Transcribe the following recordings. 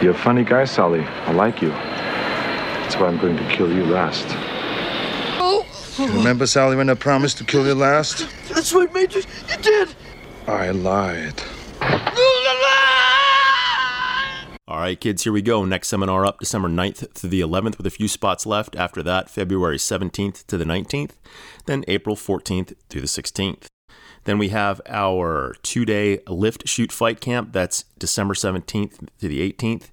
You're a funny guy, Sally. I like you. That's why I'm going to kill you last. Oh! Remember, Sally, when I promised to kill you last? That's right, Major. You did. I lied. All right, kids, here we go. Next seminar up December 9th through the 11th with a few spots left. After that, February 17th to the 19th, then April 14th through the 16th. Then we have our two day lift shoot fight camp. That's December 17th to the 18th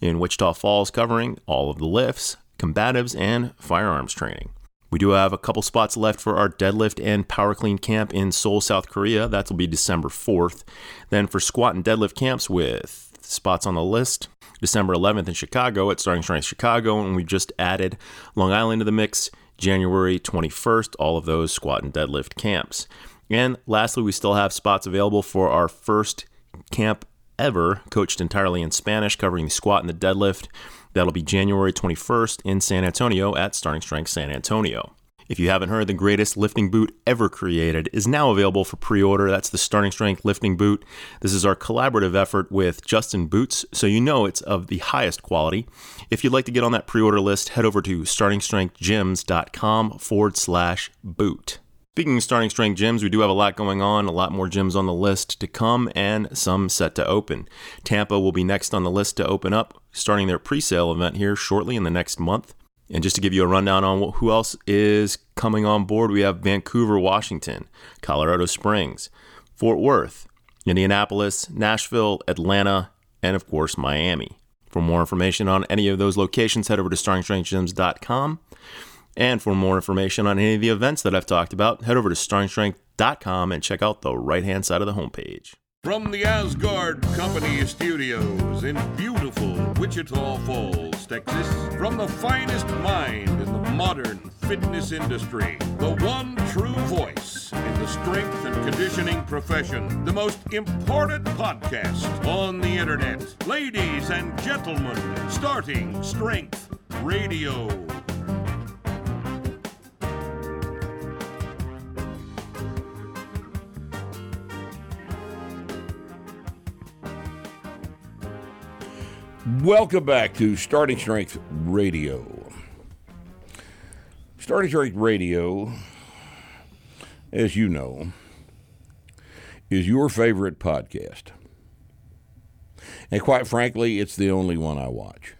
in Wichita Falls, covering all of the lifts, combatives, and firearms training. We do have a couple spots left for our deadlift and power clean camp in Seoul, South Korea. That will be December 4th. Then for squat and deadlift camps with spots on the list, December 11th in Chicago at Starting Strength Chicago, and we just added Long Island to the mix January 21st, all of those squat and deadlift camps. And lastly, we still have spots available for our first camp ever, coached entirely in Spanish, covering the squat and the deadlift. That'll be January 21st in San Antonio at Starting Strength San Antonio. If you haven't heard, the greatest lifting boot ever created is now available for pre order. That's the Starting Strength Lifting Boot. This is our collaborative effort with Justin Boots, so you know it's of the highest quality. If you'd like to get on that pre order list, head over to startingstrengthgyms.com forward slash boot. Speaking of starting strength gyms, we do have a lot going on, a lot more gyms on the list to come, and some set to open. Tampa will be next on the list to open up, starting their pre sale event here shortly in the next month. And just to give you a rundown on who else is coming on board, we have Vancouver, Washington, Colorado Springs, Fort Worth, Indianapolis, Nashville, Atlanta, and of course, Miami. For more information on any of those locations, head over to startingstrengthgyms.com. And for more information on any of the events that I've talked about, head over to startingstrength.com and check out the right hand side of the homepage. From the Aasgaard Company Studios in beautiful Wichita Falls, Texas, from the finest mind in the modern fitness industry, the one true voice in the strength and conditioning profession, the most important podcast on the internet. Ladies and gentlemen, starting Strength Radio. Welcome back to Starting Strength Radio. Starting Strength Radio, as you know, is your favorite podcast. And quite frankly, it's the only one I watch.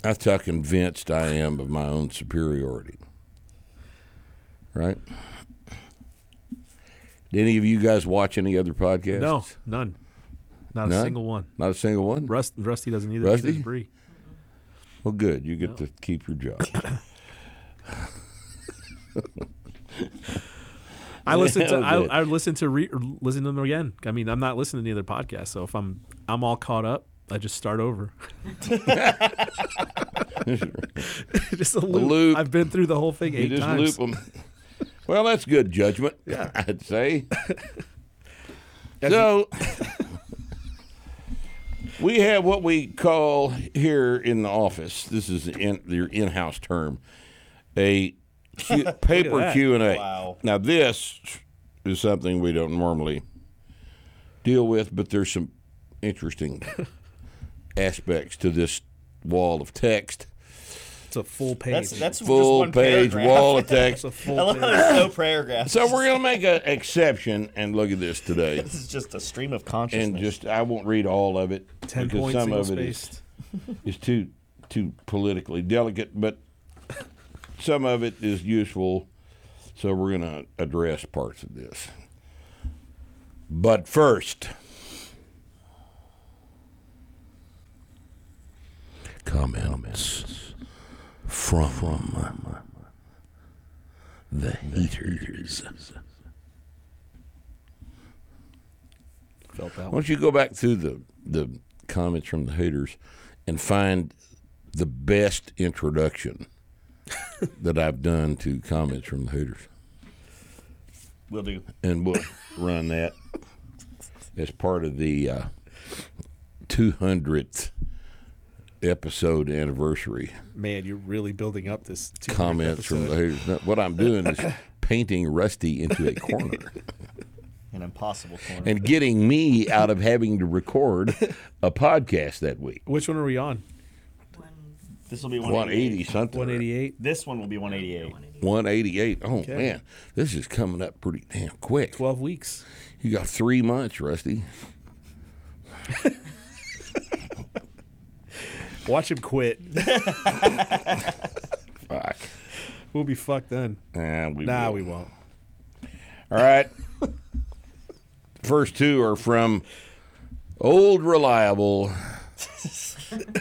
That's how convinced I am of my own superiority. Right? Did any of you guys watch any other podcasts? No, none. Not None? a single one. Not a single one? Rust, Rusty doesn't either. Rusty? Bree. Well, good. You get to keep your job. I listen to I. I listen to re, listen to them again. I mean, I'm not listening to any other podcasts, so if I'm I'm all caught up, I just start over. just a loop. loop. I've been through the whole thing You eight times. Well, that's good judgment, I'd say. so, we have what we call here in the office. This is in, your in-house term, a Q, paper. Q and A. Wow. Now, this is something we don't normally deal with, but there's some interesting aspects to this wall of text. It's a full page. That's that's just Full one page paragraph. wall of text. it's a I full love how page. there's no paragraphs. So we're going to make an exception and look at this today. This is just a stream of consciousness. And just I won't read all of it Ten because points, some single of it is, spaced. is too too politically delicate, but some of it is useful. So we're going to address parts of this. But first, comments from, from the haters. Felt that Why don't you go back through the the comments from the haters and find the best introduction that I've done to comments from the haters, Will do. and we'll run that as part of the uh, 200th episode anniversary Man, you're really building up this 200th comments from the episode. haters. Now, what I'm doing is painting Rusty into a corner. An impossible corner. and getting me out of having to record a podcast that week. Which one are we on? this will be 180 180. something. 188. This one will be 188. 188. Oh, man. This is coming up pretty damn quick. 12 weeks. You got three months, Rusty. Watch him quit. Fuck. We'll be fucked then. Nah, we Nah, will. we won't. All right. First two are from Old Reliable.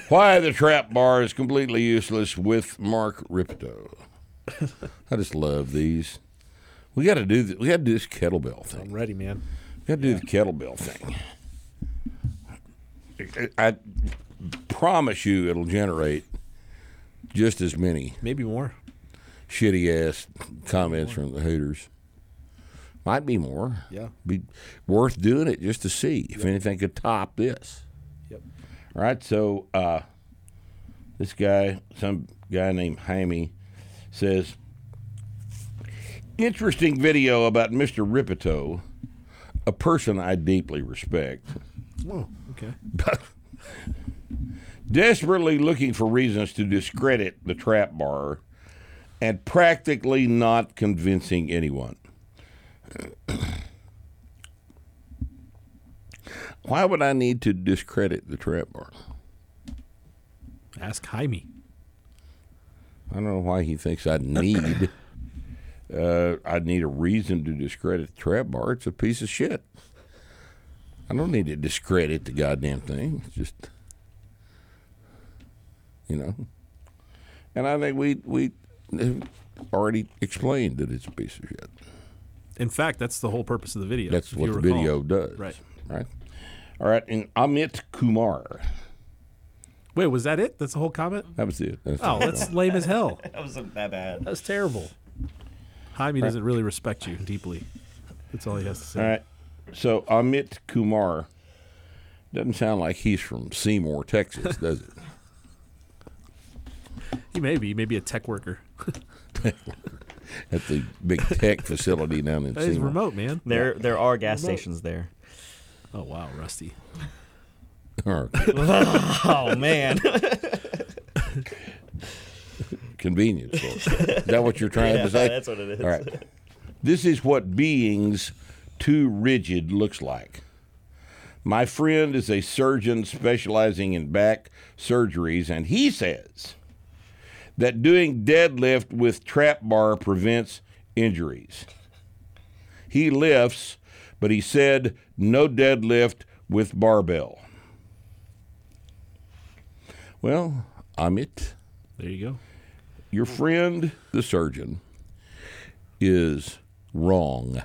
Why the trap bar is completely useless with Mark Rippetoe. I just love these. We got to do th- we got to do this kettlebell thing. I'm ready, man. We got to do the kettlebell thing. I, I promise you, it'll generate just as many Maybe more. shitty ass comments from the Hooters. Might be more. Yeah. Be worth doing it just to see if anything could top this. Yep. All right, so uh, this guy, some guy named Jaime, says, interesting video about Mr. Rippetoe, a person I deeply respect. Oh, okay. desperately looking for reasons to discredit the trap bar and practically not convincing anyone. Why would I need to discredit the trap bar? Ask Jaime. I don't know why he thinks I'd need. uh, I need a reason to discredit the trap bar. It's a piece of shit. I don't need to discredit the goddamn thing. It's just, you know. And I think we we have already explained that it's a piece of shit. In fact, that's the whole purpose of the video. That's what the recall. video does. Right. Right. All right. And Amit Kumar. Wait, was that it? That's the whole comment? That was it. That's Oh, that's lame as hell. That wasn't that bad. That's terrible. Jaime doesn't really respect you deeply. That's all he has to say. All right. So Amit Kumar doesn't sound like he's from Seymour, Texas, does it? He may be. He may be a tech worker. At the big tech facility down in That is Seymour. remote, man. There, there are gas stations there. Oh, wow, Rusty. Or Oh man, convenience store. Is that what you're trying yeah, to say? that's what it is. All right. This is what being's too rigid looks like. My friend is a surgeon specializing in back surgeries, and he says that doing deadlift with trap bar prevents injuries. He lifts, but he said no deadlift with barbell. Well, Amit, There you go. your friend, the surgeon, is wrong.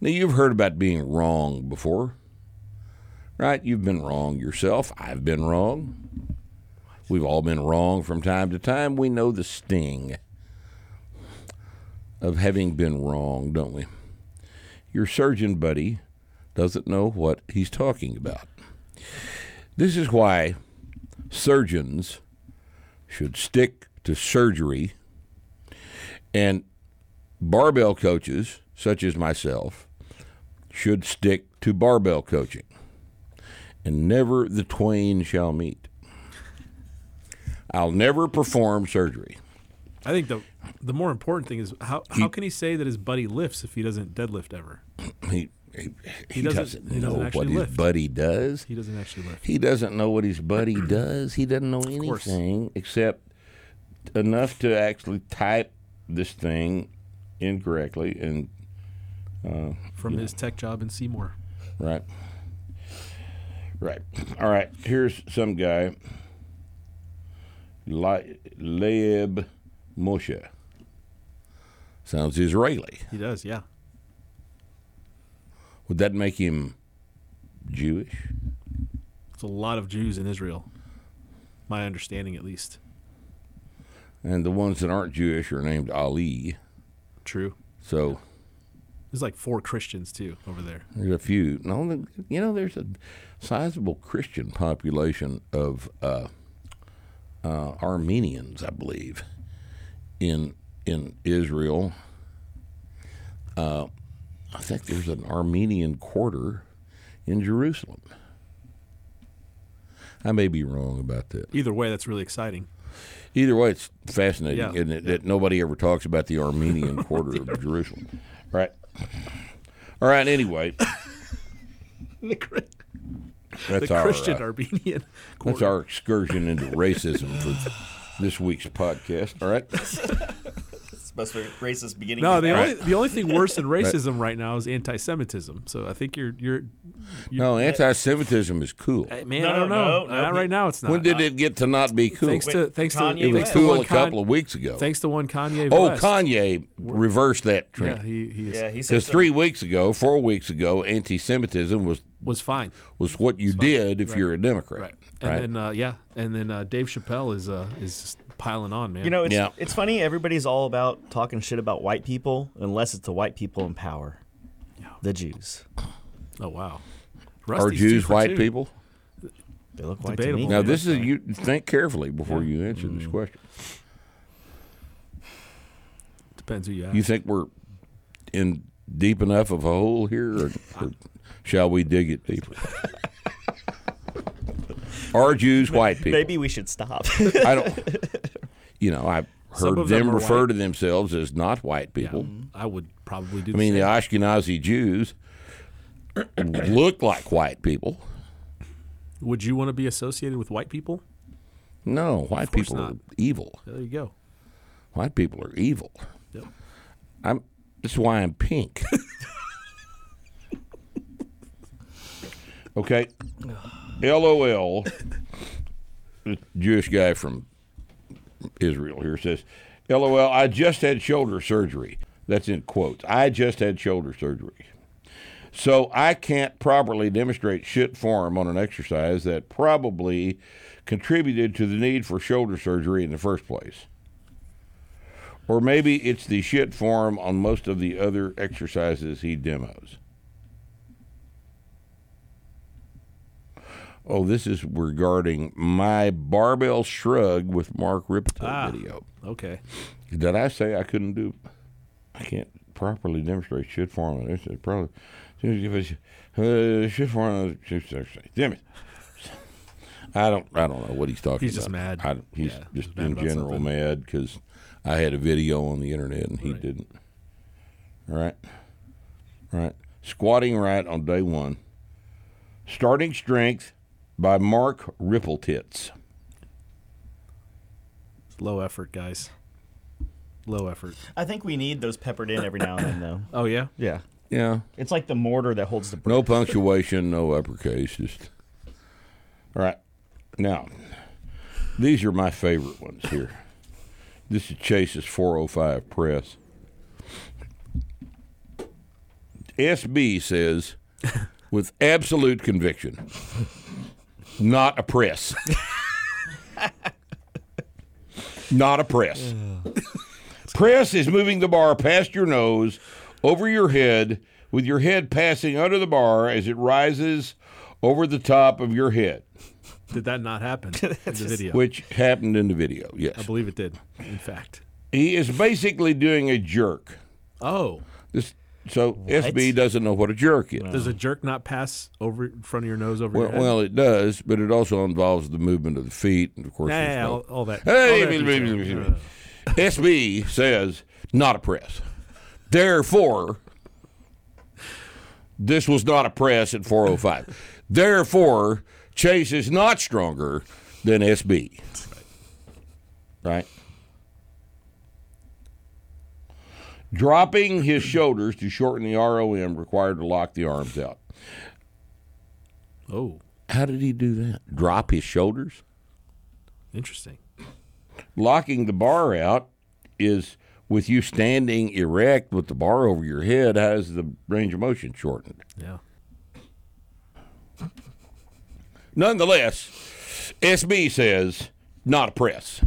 Now, you've heard about being wrong before, right? You've been wrong yourself. I've been wrong. We've all been wrong from time to time. We know the sting of having been wrong, don't we? Your surgeon buddy doesn't know what he's talking about. This is why surgeons should stick to surgery and barbell coaches such as myself should stick to barbell coaching and never the twain shall meet i'll never perform surgery I think the the more important thing is how how can he say that his buddy lifts if he doesn't deadlift ever? he he, he doesn't- doesn't, he know doesn't what actually his lift. buddy does He doesn't actually lift. He doesn't know what his buddy does. He doesn't know anything except enough to actually type this thing incorrectly and uh, From his tech job in Seymour. right. Right. All right. Here's some guy, Leib Moshe. Sounds Israeli. He does, yeah. Would that make him Jewish? It's a lot of Jews in Israel. My understanding, at least. And the ones that aren't Jewish are named Ali. True. So There's like four Christians too over there. There's a few. No, you know, there's a sizable Christian population of uh, uh, Armenians, I believe, in in Israel. Uh, I think there's an Armenian quarter in Jerusalem. I may be wrong about that. Either way, that's really exciting. Either way, it's fascinating, Yeah. isn't it? That nobody ever talks about the Armenian quarter of Jerusalem. Right. All right. Anyway, that's the our Christian uh, Armenian. that's our excursion into racism for this week's podcast. All right. It's supposed to be racist beginning. No, the end. only the only thing worse than racism right now is anti-Semitism. So I think you're you're, you're No, anti-Semitism is cool. Hey, man. No, I don't know. no, Not no. right now. It's not. When did it get to not be cool? Thanks to thanks to Kanye it was thanks cool one a couple of weeks ago. Thanks to one Kanye. oh, West. Kanye reversed that Yeah, trend. he he is, Yeah, he said Because some- three weeks ago, four weeks ago, anti-Semitism was was fine. was what you did if you're a Democrat. Right. And right? then uh, yeah, and then uh, Dave Chappelle is uh, is just piling on, man. You know, it's Yeah. it's funny. Everybody's all about talking shit about white people, unless it's the white people in power, the Jews. oh wow. Are Rusty's two Jews white two. people? They look white Debatable. to me. Now this is you think carefully before you answer Mm. this question. Depends who you ask. You think we're in deep enough of a hole here, or, or shall we dig it deeper? Are Jews white people? Maybe we should stop. I don't. You know, I've heard them them refer white. to themselves as not white Yeah, people. I would probably do. I mean, the the Ashkenazi Jews look like white people. would you want to be associated with white people? No, white people not. are evil. There you go. White people are evil. Yep. I'm. This is why I'm pink. okay. LOL. Jewish guy from Israel here says, LOL, I just had shoulder surgery. That's in quotes. I just had shoulder surgery. So I can't properly demonstrate shit form on an exercise that probably contributed to the need for shoulder surgery in the first place. Or maybe it's the shit form on most of the other exercises he demos. Oh, this is regarding my barbell shrug with Mark Rippetoe Ah. video. Okay. Did I say I couldn't do? I can't properly demonstrate shit form on this. It probably uh, shit form Damn it! I don't. I don't know what he's talking about. He's just mad. I, he's Yeah, just mad in general something. mad because I had a video on the internet and he Right. didn't. All right. All right. Squatting right on day one. Starting strength by Mark Rippletits. Low effort, guys. Low effort. I think we need those peppered in every now and then, though. Oh yeah. Yeah, Yeah. it's like the mortar that holds the brick. No punctuation, no uppercase. Just all right. Now, these are my favorite ones here. This is Chase's 405 press. SB says, with absolute conviction, not a press. not a press. Press is moving the bar past your nose, over your head, with your head passing under the bar as it rises over the top of your head, Did that not happen in the video? which happened in the video. Yes. I believe it did. In fact. He is basically doing a jerk. Oh, This so SB doesn't know what a jerk is. does a jerk not pass over in front of your nose over Well, your head? well, it does, but it also involves the movement of the feet, and of course, yeah, there's yeah, no- all, all that. Hey, all that blah, blah, detail. blah, No, blah. no, no. SB says not a press. Therefore, this was not a press at 405. Therefore, Chase is not stronger than SB. Right? Dropping his shoulders to shorten the ROM required to lock the arms out. Oh, How did he do that? Drop his shoulders? interesting. locking the bar out is with you standing erect with the bar over your head has the range of motion shortened. Yeah. Nonetheless, SB says not a press.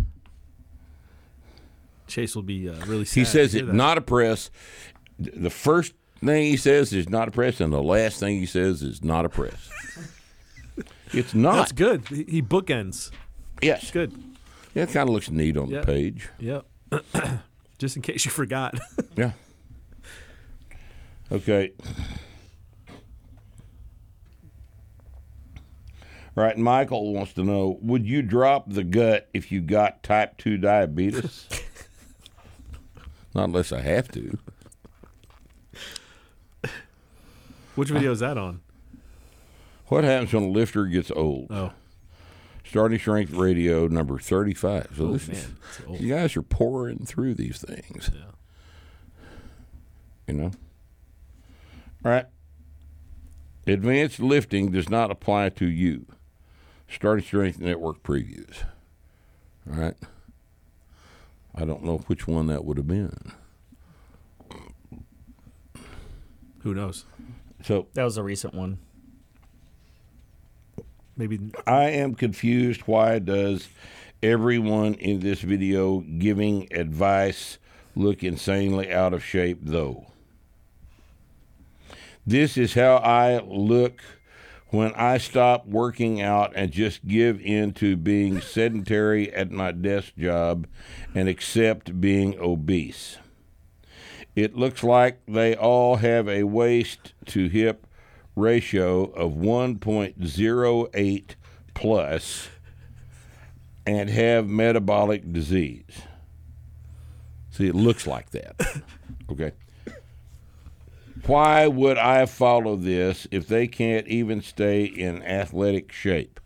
Chase will be uh, really sad. He says hear it not a press. The first thing he says is not a press, and the last thing he says is not a press. it's not. That's good. He, he bookends. Yes. It's good. Yeah, it kind of looks neat on Yeah. the page. Yep. Just in case you forgot. Yeah. Okay. All right, Michael wants to know Would you drop the gut if you got type 2 diabetes? Not unless I have to. Which video is that on? What happens when a lifter gets old? Oh, Starting Strength Radio number 35. So oh this man, old. you guys are pouring through these things. Yeah. You know? All right. Advanced lifting does not apply to you. Starting Strength Network previews. All right. I don't know which one that would have been. Who knows? So That was a recent one. Maybe I am confused. Why does everyone in this video giving advice look insanely out of shape, though? This is how I look when I stop working out and just give in to being sedentary at my desk job and accept being obese. It looks like they all have a waist to hip ratio of 1.08 plus and have metabolic disease. See, it looks like that. Okay. Why would I follow this if they can't even stay in athletic shape?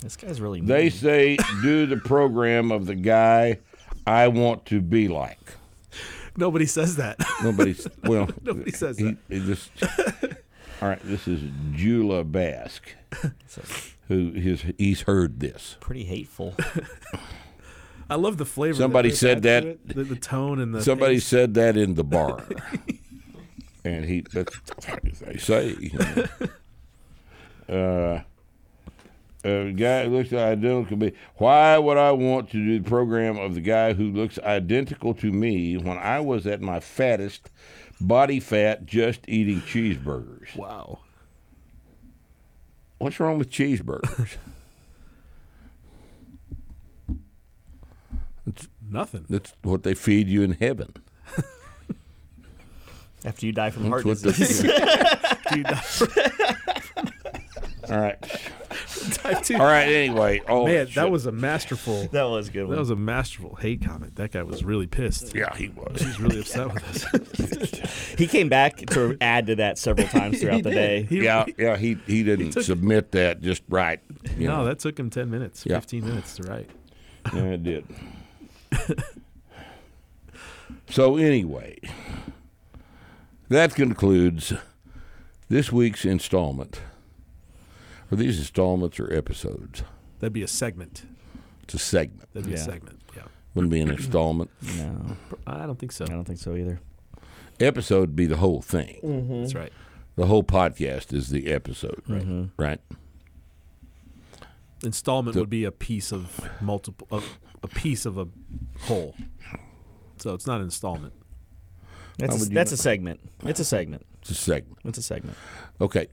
This guy's really mean. They say do the program of the guy I want to be like. nobody says that. Nobody's well. Nobody says he, that. he just. All right, this is Jula Basque, who his he's heard this. pretty hateful. I love the flavor. Somebody they said that- the, the tone and the Somebody said that in the bar, and he that's what they say. you know. Uh, a guy who looks identical to me. Why would I want to do the program of the guy who looks identical to me when I was at my fattest, body fat, just eating cheeseburgers? Wow. What's wrong with cheeseburgers? Nothing. That's what they feed you in heaven. After you die from heart That's what disease. the- Dude, all right, type two. all right. Anyway, oh Man, shit. that was a masterful. that was a good. That was a masterful hate comment. That guy was really pissed. yeah, he was. He's really upset with us. he came back to add to that several times throughout the day. He- Yeah, yeah. He he didn't took- submit that just right. You No, know. that took him ten minutes, Yeah. fifteen minutes to write. Yeah, it did. so anyway, that concludes this week's installment. Are these installments or episodes? That'd be a segment. It's a segment. That'd be Yeah. a segment. Yeah. Wouldn't be an installment. No, I don't think so. I don't think so either. Episode would be the whole thing. Mm-hmm. That's right. The whole podcast is the episode, right? Right. Installment The- would be a piece of multiple, a, a piece of a whole. So it's not an installment. That's a, that's know? a segment. It's a segment. It's a segment. It's a segment. Okay.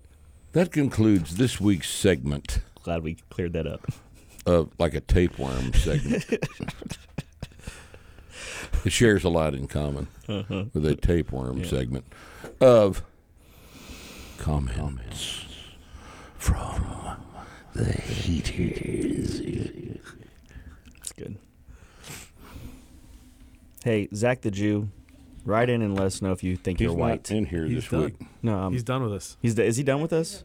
That concludes this week's segment Glad we cleared that up. of like a tapeworm segment. it shares a lot in common uh-huh. with a tapeworm segment of comments from the heaters. It's good. Hey, Zach the Jew, write in and let us know if you think He's you're white. not in here He's this done. week. No, um, He's he's done with us. he's is he done with us?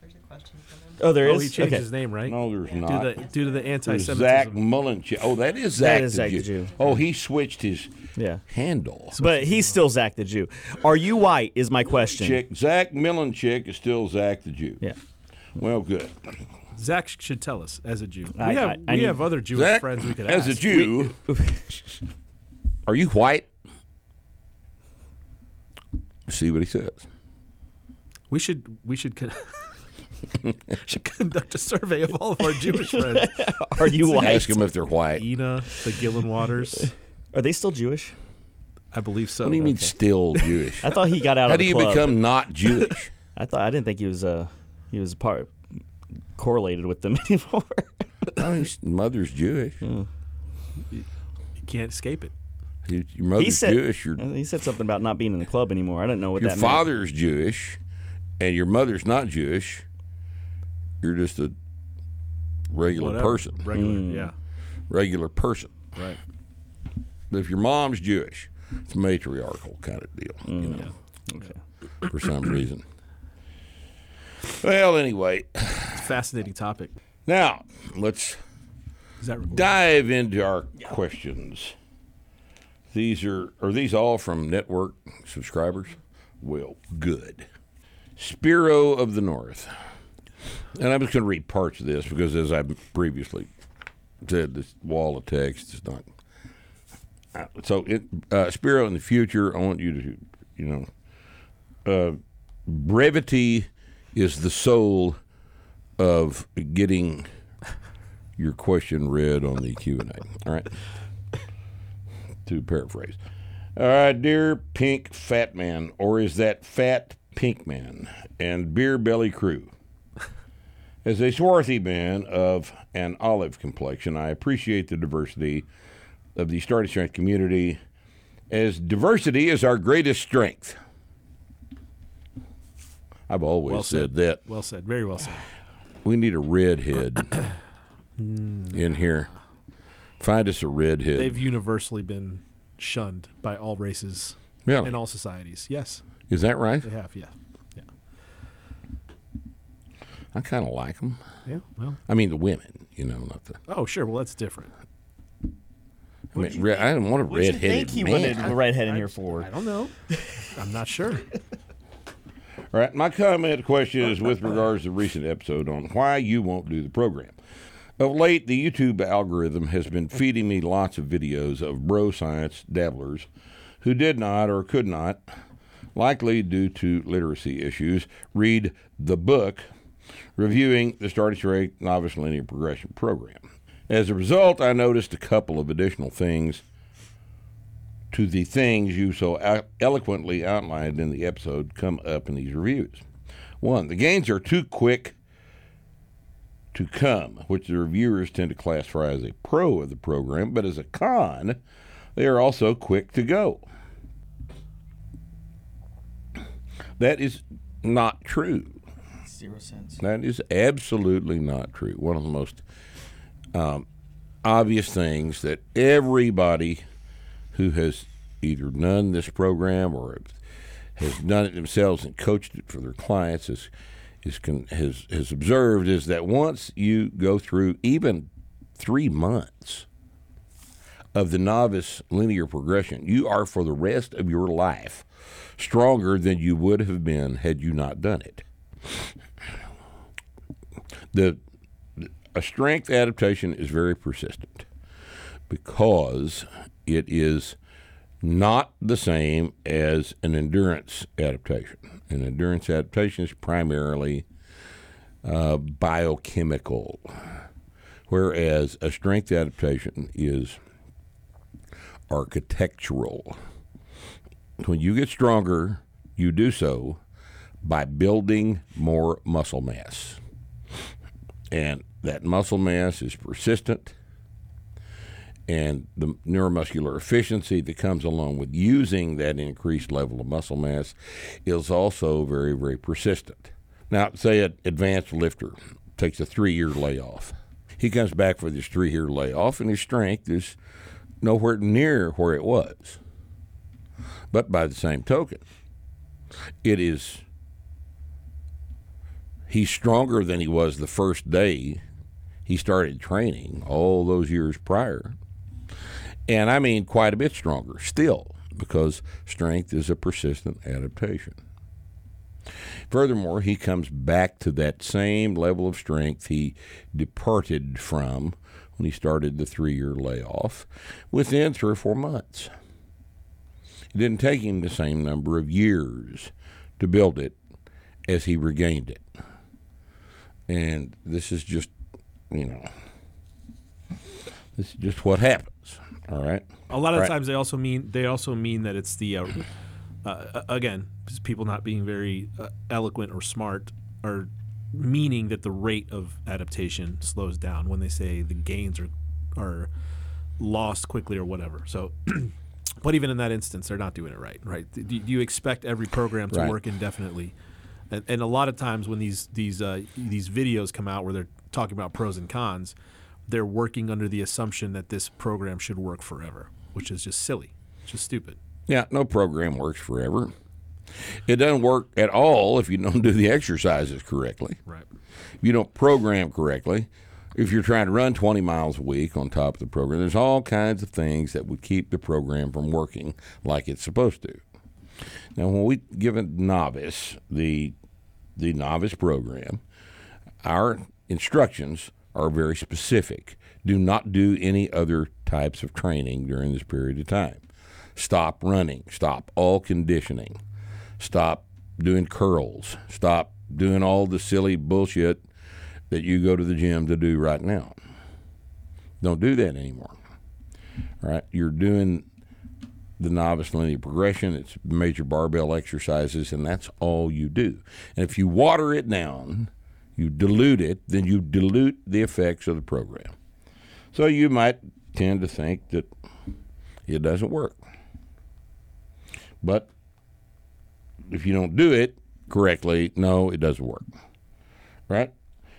There's a question from him. Oh, there is. Oh, he changed okay. his name, right? No, there's Due not. to the, due to the There's anti-Semitism. Zach Mullench. Oh, that is Zach, is the, Zach Jew. the Jew. Oh, he switched his Yeah, handle. but he's still Zach the Jew. Are you white? Is my question. Chick, Zach Millenchick is still Zach the Jew. Yeah. Well, good. Zach should tell us as a Jew. We have I- I we need- have other Jewish Zach, friends we could ask. as a ask. Jew, are you white? See what he says. We should we should con- should conduct a survey of all of our Jewish friends. Are you white? Ask them if they're white. Ina, the Gillen Waters. Are they still Jewish? I believe so. What do you mean still Jewish? I thought he got out How of do the you club. become not Jewish? I thought I didn't think he was uh he was part correlated with them anymore. oh, his mother's Jewish. You can't escape it. You- Your mother's He said Jewish. Your he said something about not being in the club anymore. I don't know what your that meant. father's Jewish, and your mother's not Jewish. You're just a regular Whatever. person. Regular, Mm. yeah. Regular person. Right. But if your mom's Jewish, it's a matriarchal kind of deal. You know, Okay. for some reason. Well, anyway, fascinating topic. now let's dive into our questions. These are are these all from network subscribers? Well, good. Spiro of the North. And I'm just going to read parts of this because, as I previously said, this wall of text is not. uh, So, it, uh, Spiro, in the future, I want you to, you know, uh, brevity is the soul of getting your question read on the Q and A. All right. To paraphrase. All right, dear pink fat man, or is that fat pink man and beer belly crew? As a swarthy man of an olive complexion, I appreciate the diversity of the Starting Strength community, as diversity is our greatest strength. I've always Well said said. that. Well said. Very well said. We need a redhead hmm. in here. Find us a redhead. They've universally been shunned by all races Yeah. and all societies. Yes, Is that right? they have. Yeah. Yeah. I kind of like them. Yeah. Well. I mean, the women, you know, not the. Oh, sure. Well, that's different. I, mean, re- I didn't want a What did you think he man. wanted the redhead in here for? I don't know. I'm not sure. All right, my comment question is with regards to the recent episode on why you won't do the program. Of late, the YouTube algorithm has been feeding me lots of videos of bro science dabblers who did not or could not, likely due to literacy issues, read the book reviewing the Starting Strength Novice Linear Progression program. As a result, I noticed a couple of additional things to the things you so elo- eloquently outlined in the episode come up in these reviews. One, the gains are too quick to come, which the reviewers tend to classify as a pro of the program, but as a con, they are also quick to go. That is not true. Zero cents. That is absolutely not true. One of the most um, obvious things that everybody who has either done this program or has done it themselves and coached it for their clients is, is con- has has observed is that once you go through even three months of the novice linear progression, you are for the rest of your life stronger than you would have been had you not done it. The a strength adaptation is very persistent because it is not the same as an endurance adaptation. An endurance adaptation is primarily uh, biochemical, whereas a strength adaptation is architectural. When you get stronger, you do so by building more muscle mass. And that muscle mass is persistent, and the neuromuscular efficiency that comes along with using that increased level of muscle mass is also very, very persistent. Now, say an advanced lifter takes a three year layoff. He comes back for this three year layoff, and his strength is nowhere near where it was. But by the same token, it is he's stronger than he was the first day he started training all those years prior. And I mean quite a bit stronger still, because strength is a persistent adaptation. Furthermore, he comes back to that same level of strength he departed from when he started the three year layoff within three or four months. It didn't take him the same number of years to build it as he regained it. And this is just, you know, this is just what happens. All right. A lot of Right. times they also mean they also mean that it's the uh, uh, again people not being very uh, eloquent or smart are meaning that the rate of adaptation slows down when they say the gains are are lost quickly or whatever. So But even in that instance, they're not doing it right, right? Do, you expect every program to Right. work indefinitely? And, and a lot of times when these these uh, these videos come out where they're talking about pros and cons, they're working under the assumption that this program should work forever, which is just silly, it's just stupid. Yeah, no program works forever. It doesn't work at all if you don't do the exercises correctly. Right. If you don't program correctly, if you're trying to run 20 miles a week on top of the program, there's all kinds of things that would keep the program from working like it's supposed to. Now, when we give a novice the the novice program, our instructions are very specific. Do not do any other types of training during this period of time. Stop running. Stop all conditioning. Stop doing curls. Stop doing all the silly bullshit that you go to the gym to do right now. Don't do that anymore. All right? You're doing the novice linear progression, it's major barbell exercises, and that's all you do. And if you water it down, you dilute it, then you dilute the effects of the program. So you might tend to think that it doesn't work. But if you don't do it correctly, no, it doesn't work. Right?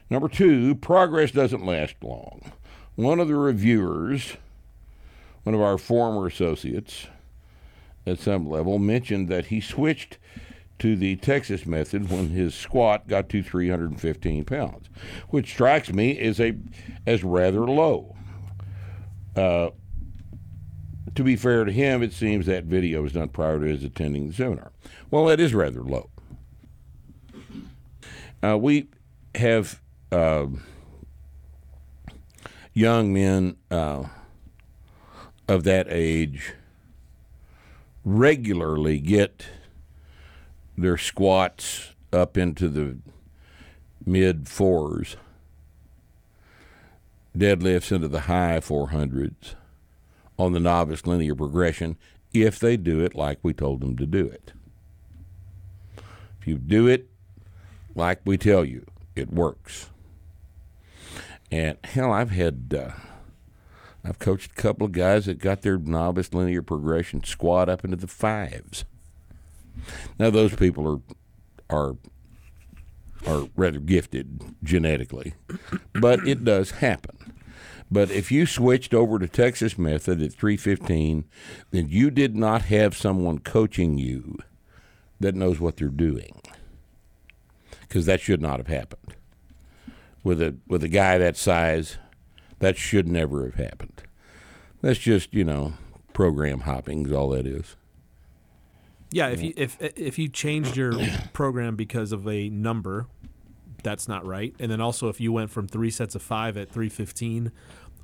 Number two, progress doesn't last long. One of the reviewers, one of our former associates at some level, mentioned that he switched to the Texas method when his squat got to 315 pounds, which strikes me as a as rather low. Uh, to be fair to him, it seems that video was done prior to his attending the seminar. Well, that is rather low. Uh, we have uh, young men uh, of that age regularly get their squats up into the mid fours, deadlifts into the high 400s on the novice linear progression if they do it like we told them to do it. If you do it like we tell you, it works. And hell, I've had, uh, I've coached a couple of guys that got their novice linear progression squat up into the fives. Now those people are are are rather gifted genetically, but it does happen. But if you switched over to Texas method at 315, then you did not have someone coaching you that knows what they're doing. Because that should not have happened. With a with a guy that size, that should never have happened. That's just, you know, program hopping is all that is. Yeah, if you if if you changed your program because of a number, that's not right. And then also if you went from three sets of five at three fifteen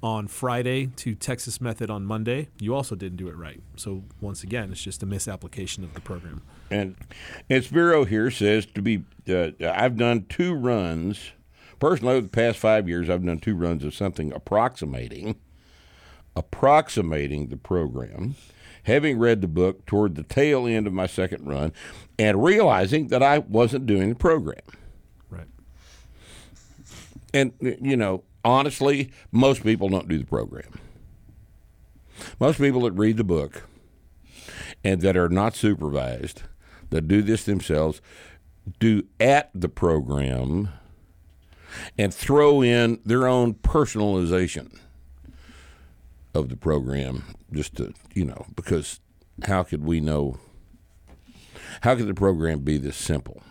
on Friday to Texas Method on Monday, you also didn't do it right. So once again, it's just a misapplication of the program. And and Spiro here says to be, uh, I've done two runs. Personally, over the past five years, I've done two runs of something approximating, approximating the program. Having read the book toward the tail end of my second run, and realizing that I wasn't doing the program. Right. And you know, honestly, most people don't do the program. Most people that read the book and that are not supervised, that do this themselves, do at the program and throw in their own personalization of the program just to, you know, because how could we know? How could the program be this simple?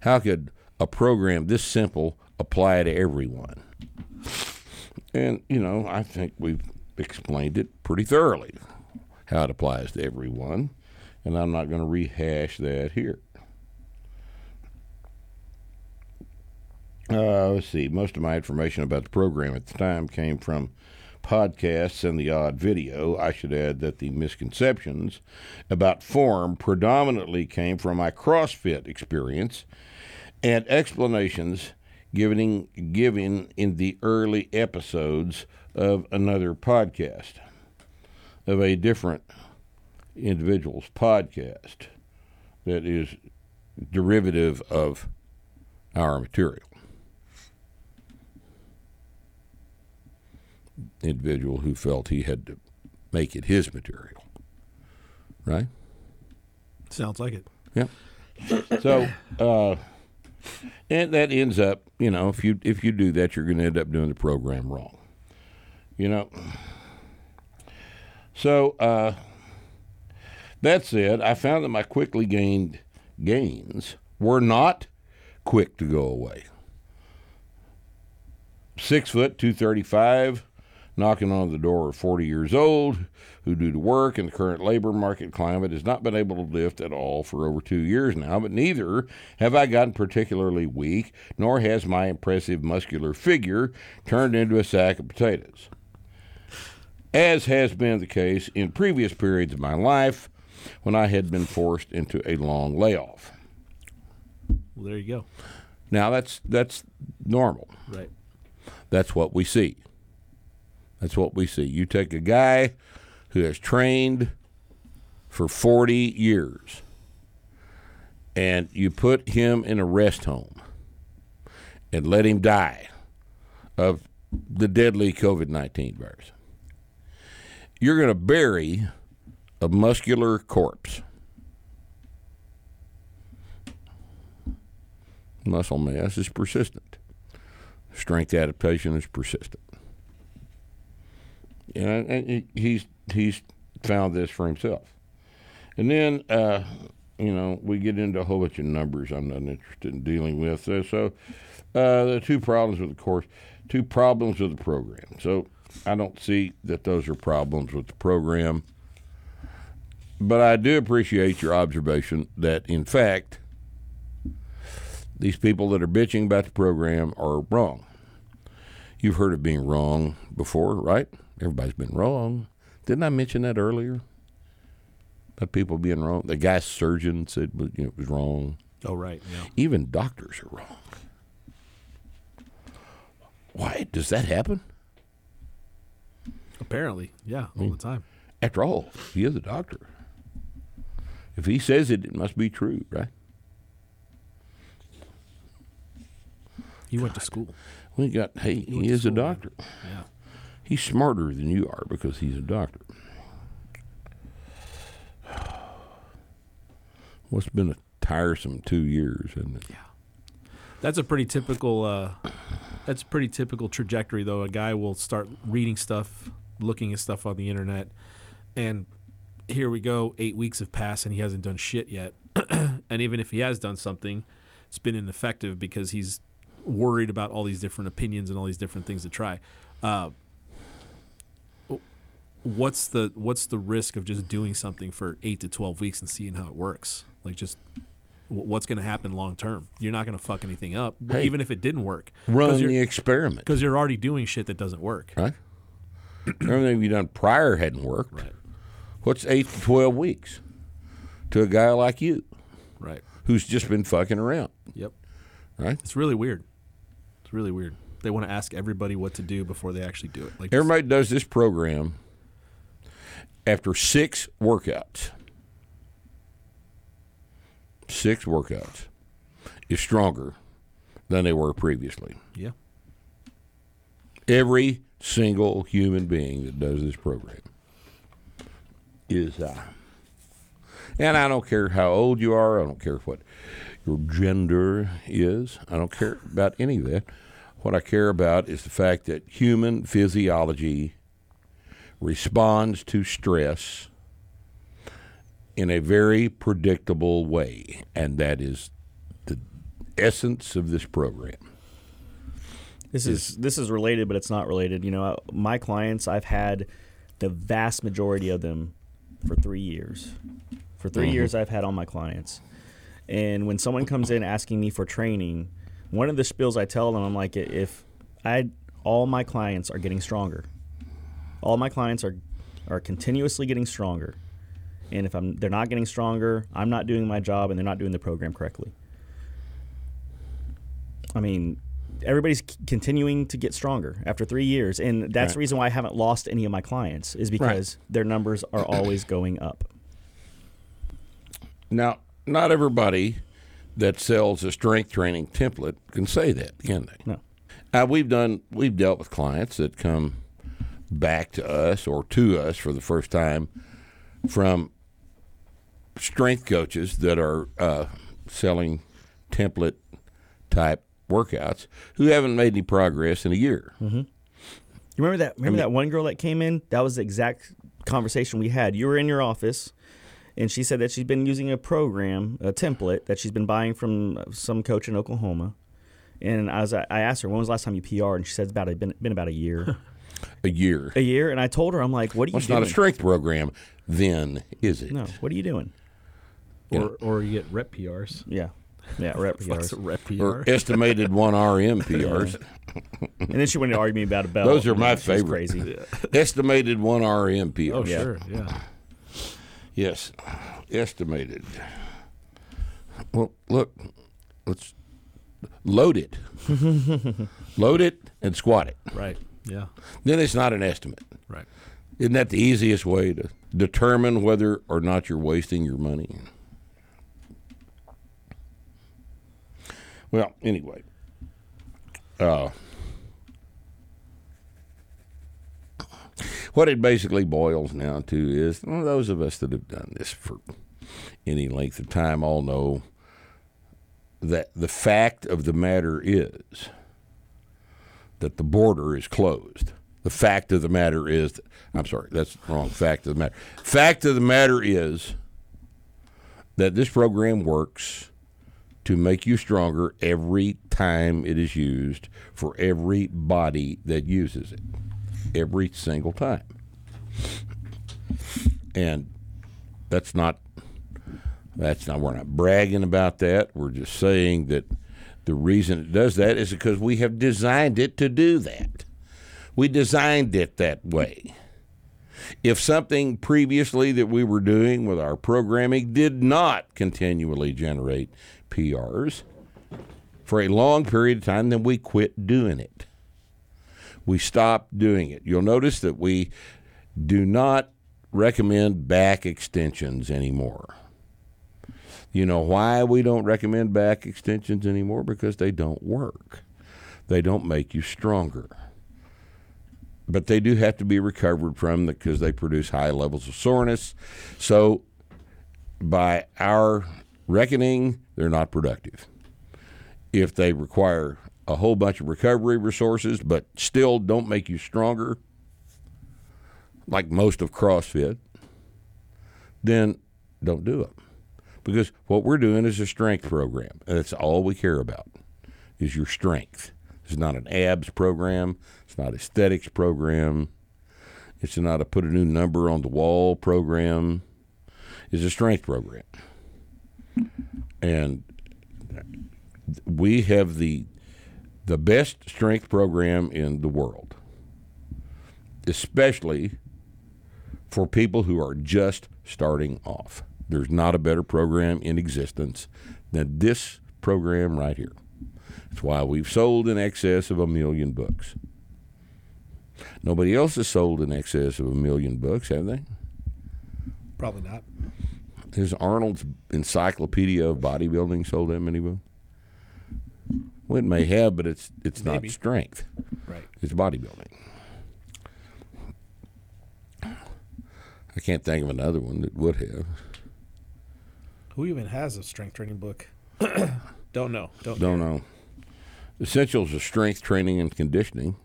How could a program this simple apply to everyone? And, you know, I think we've explained it pretty thoroughly how it applies to everyone, and I'm not going to rehash that here. Uh, let's see. Most of my information about the program at the time came from podcasts and the odd video. I should add that the misconceptions about form predominantly came from my CrossFit experience and explanations given given in the early episodes of another podcast of a different individual's podcast that is derivative of our material. Individual who felt he had to make it his material. right? Sounds like it. Yeah. So, uh, and that ends up, you know, if you if you do that, you're going to end up doing the program wrong. You know. So uh, that said, I found that my quickly gained gains were not quick to go away. Six foot, two thirty five, knocking on the door of forty years old, who, due to work and the current labor market climate, has not been able to lift at all for over two years now, but neither have I gotten particularly weak, nor has my impressive muscular figure turned into a sack of potatoes. As has been the case in previous periods of my life when I had been forced into a long layoff. Well, there you go. Now that's that's normal. Right. That's what we see. That's what we see. You take a guy who has trained for 40 years and you put him in a rest home and let him die of the deadly COVID 19 virus. You're going to bury a muscular corpse. Muscle mass is persistent. Strength adaptation is persistent. Yeah, and he's he's found this for himself. And then uh, you know we get into a whole bunch of numbers I'm not interested in dealing with. So, so uh, the two problems with the course, two problems with the program. So I don't see that those are problems with the program. But I do appreciate your observation that in fact these people that are bitching about the program are wrong. You've heard of being wrong before, right? Everybody's been wrong. Didn't I mention that earlier? About people being wrong. The guy surgeon said you know, it was wrong. Oh, right. Yeah. Even doctors are wrong. Why does that happen? Apparently, yeah, all the time. After all, he is a doctor. If he says it, it must be true, right? He went to school. We got hey, he to is a school, man. doctor. Yeah. He's smarter than you are because he's a doctor. What's been a tiresome two years, isn't it? Yeah. That's a pretty typical. Uh, that's a pretty typical trajectory, though. A guy will start reading stuff, looking at stuff on the internet, and here we go. Eight weeks have passed, and he hasn't done shit yet. and even if he has done something, it's been ineffective because he's worried about all these different opinions and all these different things to try. Uh, what's the what's the risk of just doing something for eight to twelve weeks and seeing how it works? Like just what's going to happen long term? You're not going to fuck anything up, Hey, even if it didn't work. Run the experiment, because you're already doing shit that doesn't work. right? Everything you've done prior hadn't worked. Right. What's eight to twelve weeks to a guy like you Right. who's just been fucking around, Yep. right? It's really weird. It's really weird. They want to ask everybody what to do before they actually do it. Like Everybody does this program after six workouts. Six workouts is stronger than they were previously. yeah. Every single human being that does this program is, uh, and I don't care how old you are, I don't care what your gender is, I don't care about any of that. What I care about is the fact that human physiology responds to stress in a very predictable way, and that is the essence of this program. This is this is related, but it's not related. You know, my clients, I've had the vast majority of them for three years. For 3 mm-hmm. years, I've had all my clients, and when someone comes in asking me for training, one of the spills I tell them, I'm like, if I all my clients are getting stronger, all my clients are are continuously getting stronger, and if I'm they're not getting stronger, I'm not doing my job, and they're not doing the program correctly. I mean, everybody's c- continuing to get stronger after three years, and that's Right. the reason why I haven't lost any of my clients is because their numbers are always going up. Now, not everybody that sells a strength training template can say that, can they? No. Uh, we've done we've dealt with clients that come back to us or to us for the first time from strength coaches that are uh, selling template type workouts who haven't made any progress in a year. You remember that? Remember that one girl that came in? That was the exact conversation we had. You were in your office, and she said that she's been using a program, a template that she's been buying from some coach in Oklahoma. And I was, I asked her when was the last time you PR, and she said it's about a, been been about a year, A year. a year. And I told her, I'm like, what are you Well, it's doing? not a strength program, then, is it? no, what are you doing? Or, or you get rep PRs. Yeah, yeah, rep PRs. rep PR? Or estimated one RM PRs. And then she wanted to argue me about a belt. Those are my Yeah, she was favorite. Crazy. estimated one RM PRs. oh, Yeah. sure. Yeah. Yes, estimated. Well, look, let's load it. load it and squat it. Right. Yeah. Then it's not an estimate. Right. Isn't that the easiest way to determine whether or not you're wasting your money? Well, anyway. Uh, what it basically boils down to is well, those of us that have done this for any length of time all know that the fact of the matter is that the border is closed. The fact of the matter is, I'm sorry, that's wrong. Fact of the matter. Fact of the matter is that this program works to make you stronger every time it is used for every body that uses it. Every single time. And that's not that's not we're not bragging about that. We're just saying that the reason it does that is because we have designed it to do that. We designed it that way. If something previously that we were doing with our programming did not continually generate PRs for a long period of time, then we quit doing it. We stopped doing it. You'll notice that we do not recommend back extensions anymore. You know why we don't recommend back extensions anymore? Because they don't work. They don't make you stronger. But they do have to be recovered from because they produce high levels of soreness. So, by our reckoning, they're not productive. If they require a whole bunch of recovery resources but still don't make you stronger, like most of CrossFit, then don't do it because what we're doing is a strength program. That's all we care about is your strength. It's not an abs program. It's not aesthetics program. It's not a put a new number on the wall program. It's a strength program. And we have the the best strength program in the world especially for people who are just starting off. There's not a better program in existence than this program right here. That's why we've sold in excess of a million books. Nobody else has sold in excess of a million books, have they? Probably not. Has Arnold's Encyclopedia of Bodybuilding sold that many books? Well, it may have, but it's it's Maybe. not strength. Right. It's bodybuilding. I can't think of another one that would have. Who even has a strength training book? Don't know. Don't Don't know. Essentials of Strength Training and Conditioning.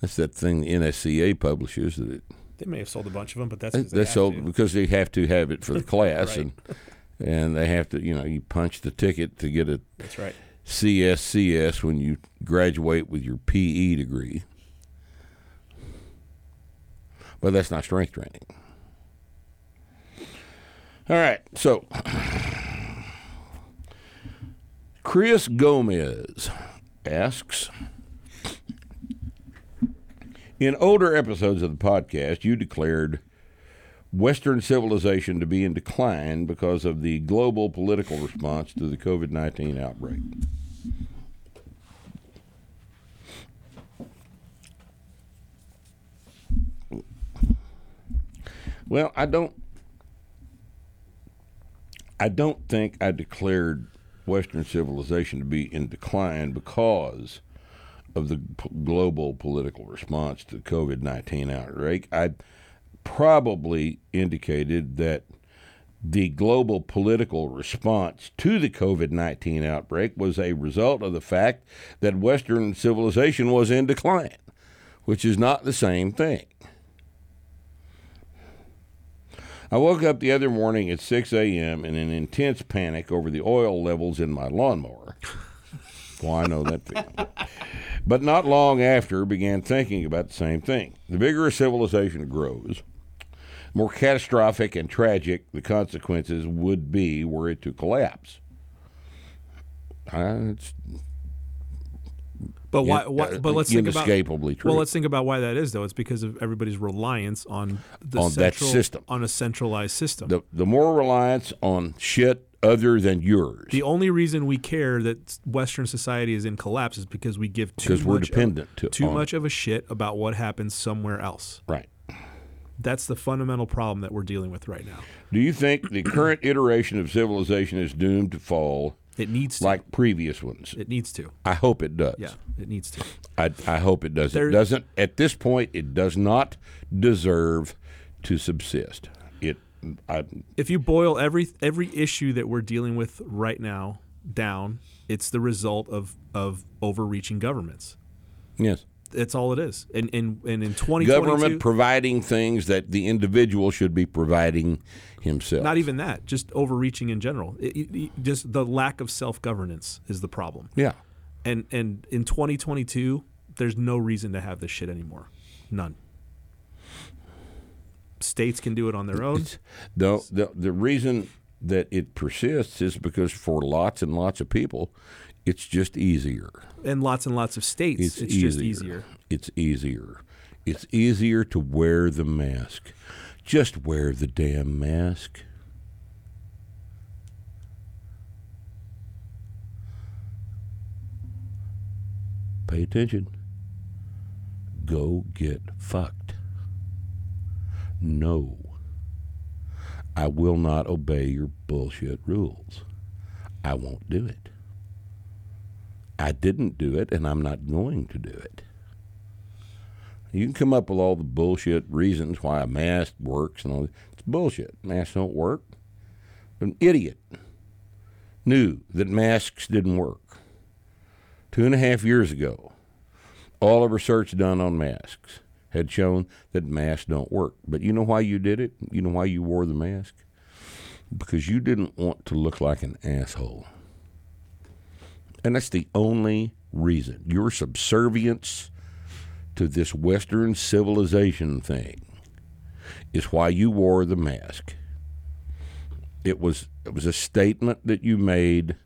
That's that thing the NSCA publishes. That it, They may have sold a bunch of them, but that's uh, 'cause they that's sold to. because they have to have it for the class, Right. and and they have to, you know, you punch the ticket to get a That's right. CSCS when you graduate with your PE degree. But that's not strength training. All right, so Chris Gomez asks In older episodes of the podcast, you declared Western civilization to be in decline because of the global political response to the COVID 19 outbreak. Well, I don't. I don't think I declared Western civilization to be in decline because of the p- global political response to COVID 19 outbreak. I probably indicated that the global political response to the COVID 19 outbreak was a result of the fact that Western civilization was in decline, which is not the same thing. I woke up the other morning at 6 a.m. in an intense panic over the oil levels in my lawnmower. well, I know that feeling. But not long after, began thinking about the same thing. The bigger a civilization grows, more catastrophic and tragic the consequences would be were it to collapse. It's But why? why uh, but let's think about. true. Well, let's think about why that is, though. It's because of everybody's reliance on the On that central, system. on a centralized system. the the more reliance on shit other than yours, the only reason we care that Western society is in collapse is because we give too Because we're dependent of, to- too much of a shit about what happens somewhere else. right. That's the fundamental problem that we're dealing with right now. Do you think the current iteration of civilization is doomed to fall It needs to. like previous ones? it needs to. I hope it does. Yeah, it needs to. I, I hope it does. There- it doesn't. At this point, it does not deserve to subsist. It. I, If you boil every every issue that we're dealing with right now down, it's the result of of overreaching governments. yes. That's all it is. And and, and in 2022, Government providing things that the individual should be providing himself. not even that, just overreaching in general. It- it- just the lack of self governance is the problem. Yeah. And and in 2022, there's no reason to have this shit anymore. None. States can do it on their own. The, the the reason that it persists is because for lots and lots of people, it's just easier. In lots and lots of states. It's, It's, easier. just easier. It's easier. It's easier to wear the mask. Just wear the damn mask. Pay attention. Go get fucked. No. I will not obey your bullshit rules. I won't do it. I didn't do it, and I'm not going to do it. You can come up with all the bullshit reasons why a mask works and all that. It's bullshit. Masks don't work. An idiot knew that masks didn't work. Two and a half years ago, all the research done on masks had shown that masks don't work. But you know why you did it? You know why you wore the mask? Because you didn't want to look like an asshole. And that's the only reason. Your subservience to this Western civilization thing is why you wore the mask. It was it was a statement that you made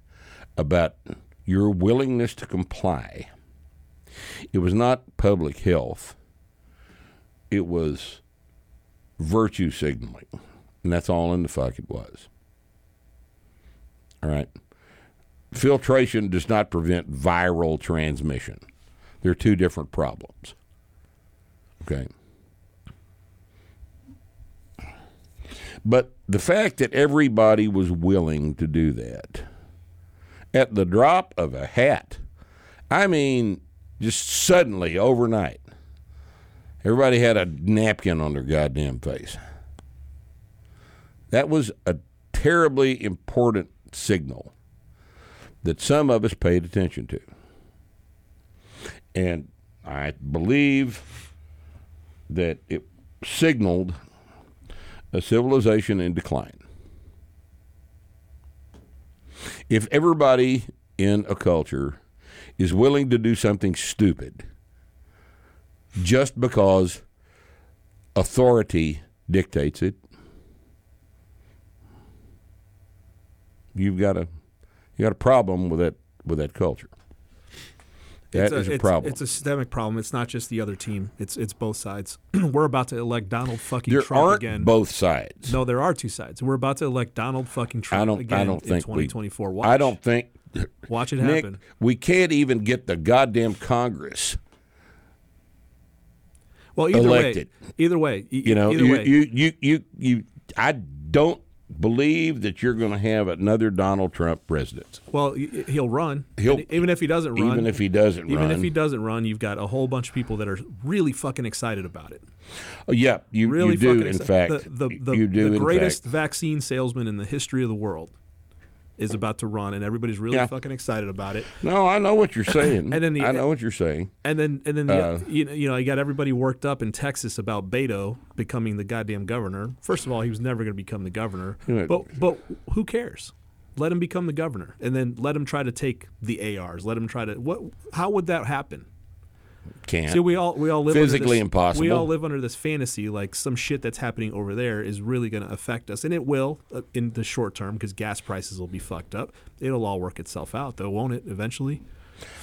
about your willingness to comply. It was not public health. It was virtue signaling. And that's all in the fuck it was. All right. Filtration does not prevent viral transmission. They're two different problems. Okay. But the fact that everybody was willing to do that at the drop of a hat, I mean, just suddenly overnight, everybody had a napkin on their goddamn face. That was a terribly important signal that some of us paid attention to. And I believe that it signaled a civilization in decline. If everybody in a culture is willing to do something stupid just because authority dictates it, you've got a you got a problem with that with that culture. That it's is a, it's, problem. It's a systemic problem. It's not just the other team. It's it's both sides. We're about to elect Donald fucking there Trump aren't again. both sides. No, there are two sides. We're about to elect Donald fucking Trump I don't. again I don't in think we- 2024. Watch. I don't think. watch it Nick, happen. we can't even get the goddamn Congress. Well, either elected. way, either way, You know, either you, way, you, you, you, you. I don't believe that you're going to have another Donald Trump president, Well, he'll run. He'll- And even if he doesn't run, even if he doesn't even run. if he doesn't run, you've got a whole bunch of people that are really fucking excited about it. Oh, yeah, you, Really you do. In excited. fact, the the, the, you do. the greatest vaccine salesman in the history of the world is about to run, and everybody's really Yeah. fucking excited about it. No, I know what you're saying. And then the- I know what you're saying. And then, and then, the, Uh, you, know, you know, you got everybody worked up in Texas about Beto becoming the goddamn governor. First of all, he was never going to become the governor. But, but who cares? Let him become the governor, and then let him try to take the ARs. Let him try to what? How would that happen? Can't. See, we all we all live Physically under this, impossible. We all live under this fantasy, like some shit that's happening over there is really going to affect us, and it will uh, in the short term because gas prices will be fucked up. It'll all work itself out, though, won't it? Eventually.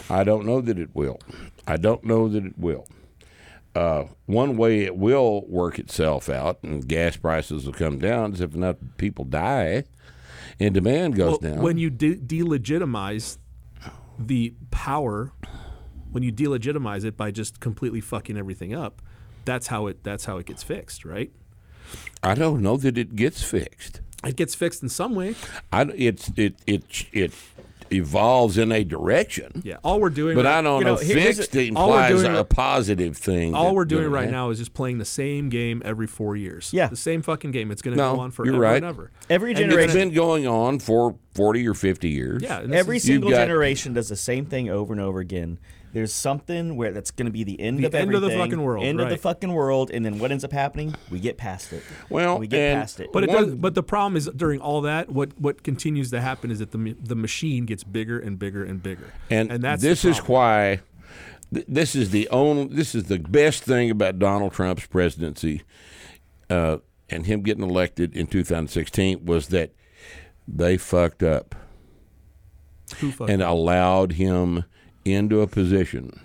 I don't know that it will. I don't know that it will. Uh, one way it will work itself out and gas prices will come down is if enough people die and demand goes Well, down. When you de- delegitimize the power, when you delegitimize it by just completely fucking everything up, that's how it that's how it gets fixed, right? I don't know that it gets fixed. It gets fixed in some way. I, it's it it it evolves in a direction. Yeah. All we're doing, But right, I don't you know. here's- Fixed all we're implies doing- a positive thing. All that- we're doing that right ha- now is just playing the same game every four years. Yeah. the same fucking game. It's going to No, go on forever you're right. and ever. Every And it's generation, been going on for forty or fifty years. Yeah, every is- single got- generation does the same thing over and over again. There's something where that's going to be the end The of end of the fucking world, end of the fucking world, and then what ends up happening? We get past it. Well, we get and- past it. But it One- does, but the problem is during all that, what what continues to happen is that the the machine gets bigger and bigger and bigger, And, that's this is why th- this is the only this is the best thing about Donald Trump's presidency uh, and him getting elected in 2016 was that they fucked up Who fucked and up? allowed him into a position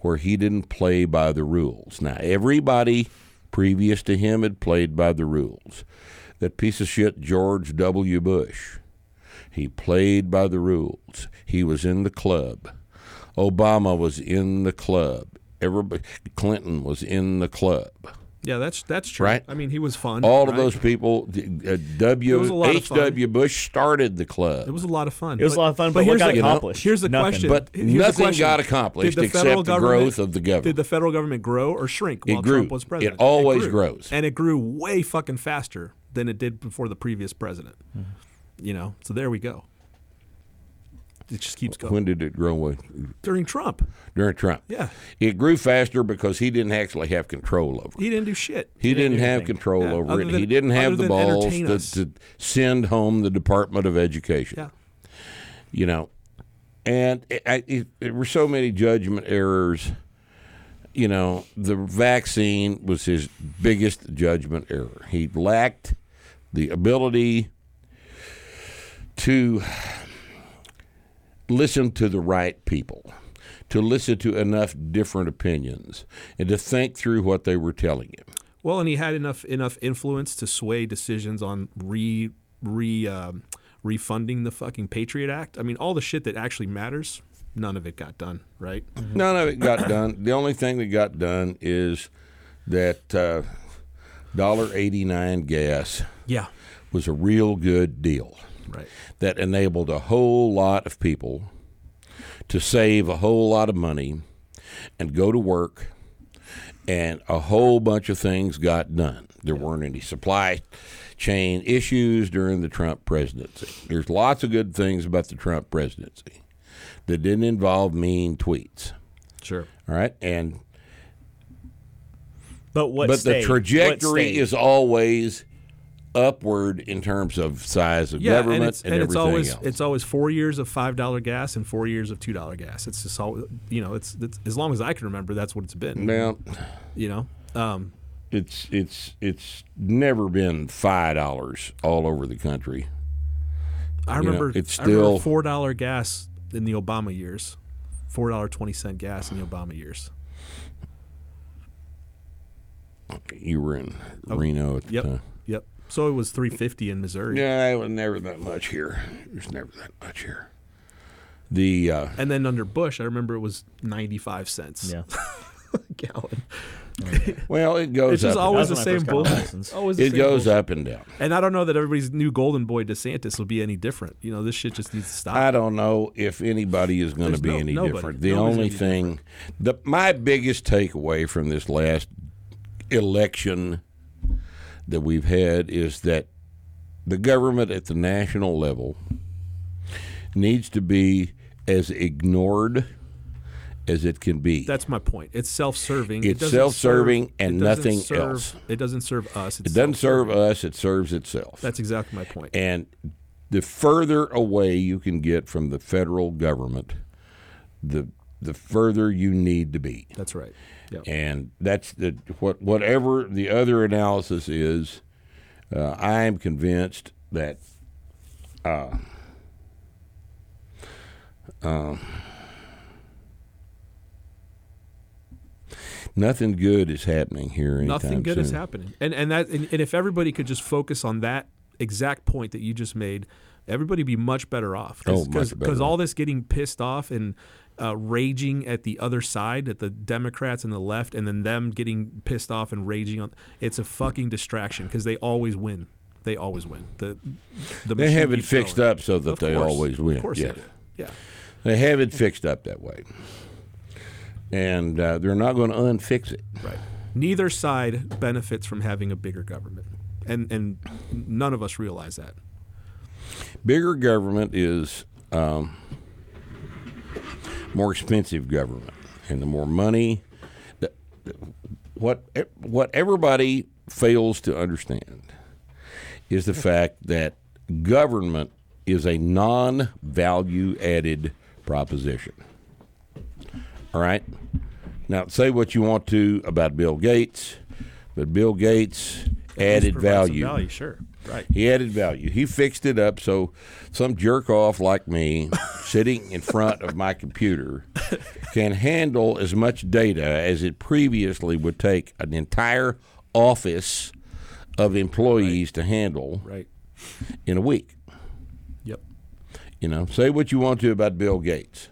where he didn't play by the rules. Now everybody previous to him had played by the rules. That piece of shit George W. Bush. He played by the rules. He was in the club. Obama was in the club. Everybody, Clinton was in the club. Yeah, that's that's true. Right. I mean, he was fun. All right? of those people, uh, It was a lot of H. W. Bush started the club. It was a lot of fun. It was a lot of fun, but what here's got the, accomplished? Here's the Nothing. question. But Here's nothing question. got accomplished Did the federal except the government- growth of the government. Did the federal government grow or shrink It while grew. Trump was president? It president? always grew. grows. and it grew way fucking faster than it did before the previous president. Mm-hmm. You know, so there we go. It just keeps going when did it grow away? during Trump. During Trump. Yeah, It grew faster because he didn't actually have control over it. he didn't do shit. He didn't didn't have anything. control Yeah, over other it. than- he didn't have the balls to, to send home the Department of Education. Yeah. You know, and it, it, there were so many judgment errors. You know, the vaccine was his biggest judgment error. He lacked the ability to listen to the right people, to listen to enough different opinions, and to think through what they were telling him. Well, and he had enough enough influence to sway decisions on re re um, refunding the fucking Patriot Act. I mean, all the shit that actually matters, none of it got done, right? None of it got done. The only thing that got done is that uh, dollar eighty nine gas Yeah, was a real good deal right. that enabled a whole lot of people to save a whole lot of money and go to work, and a whole bunch of things got done. There weren't any supply chain issues during the Trump presidency. There's lots of good things about the Trump presidency that didn't involve mean tweets. Sure. All right, and But what? but the trajectory is always upward in terms of size of Yeah, government and it's and, it's everything always else. it's always four years of five dollar gas and four years of two dollar gas. It's just all you know. It's, it's as long as I can remember, that's what it's been. now, You know. Um, it's it's it's never been five dollars all over the country. I You know, remember it's I remember still- four dollar gas in the Obama years, four dollar twenty cent gas in the Obama years. You were in Reno at the Yep, time. Yep. So it was three fifty in Missouri, Yeah, it was never that much here. There's never that much here. The uh, and then under Bush, I remember it was ninety five cents. Yeah. gallon. Well, it goes It's just up. and always the was when I same first bull. Always the it same goes bullshit. up and down. And I don't know that everybody's new golden boy DeSantis will be any different. You know, this shit just needs to stop. I don't know if anybody is going to be no- any nobody. different. The Nobody's only gonna be thing, the my biggest takeaway from this last election that we've had is that the government at the national level needs to be as ignored as it can be. That's my point. It's self-serving. It It's doesn't self-serving serve- and it nothing serve- else. It doesn't serve us. It doesn't serve us; it serves itself. That's exactly my point. And the further away you can get from the federal government, the the further you need to be. That's right. Yeah. And that's the what whatever the other analysis is. Uh, I am convinced that. Uh, um, nothing good is happening here. Nothing good is happening. And and that and, and if everybody could just focus on that exact point that you just made, everybody would be much better off. Oh, much better Because all this getting pissed off and uh, raging at the other side, at the Democrats and the left, and then them getting pissed off and raging on it's a fucking distraction because they always win. They always win. The the They have it fixed going. up so that Of they course. always win. Of course Yeah. they do. Yeah. They have it fixed up that way. And uh, they're not going to unfix it. Right. Neither side benefits from having a bigger government. And and none of us realize that. Bigger government is um, more expensive government. And the more money, the, what, what everybody fails to understand is the fact that government is a non value added proposition. All right? Now, say what you want to about Bill Gates, but Bill Gates added value. value, sure. Right. He added value. He fixed it up so some jerk off like me, sitting in front of my computer, can handle as much data as it previously would take an entire office of employees to handle Right. in a week. Yep. You know, say what you want to about Bill Gates,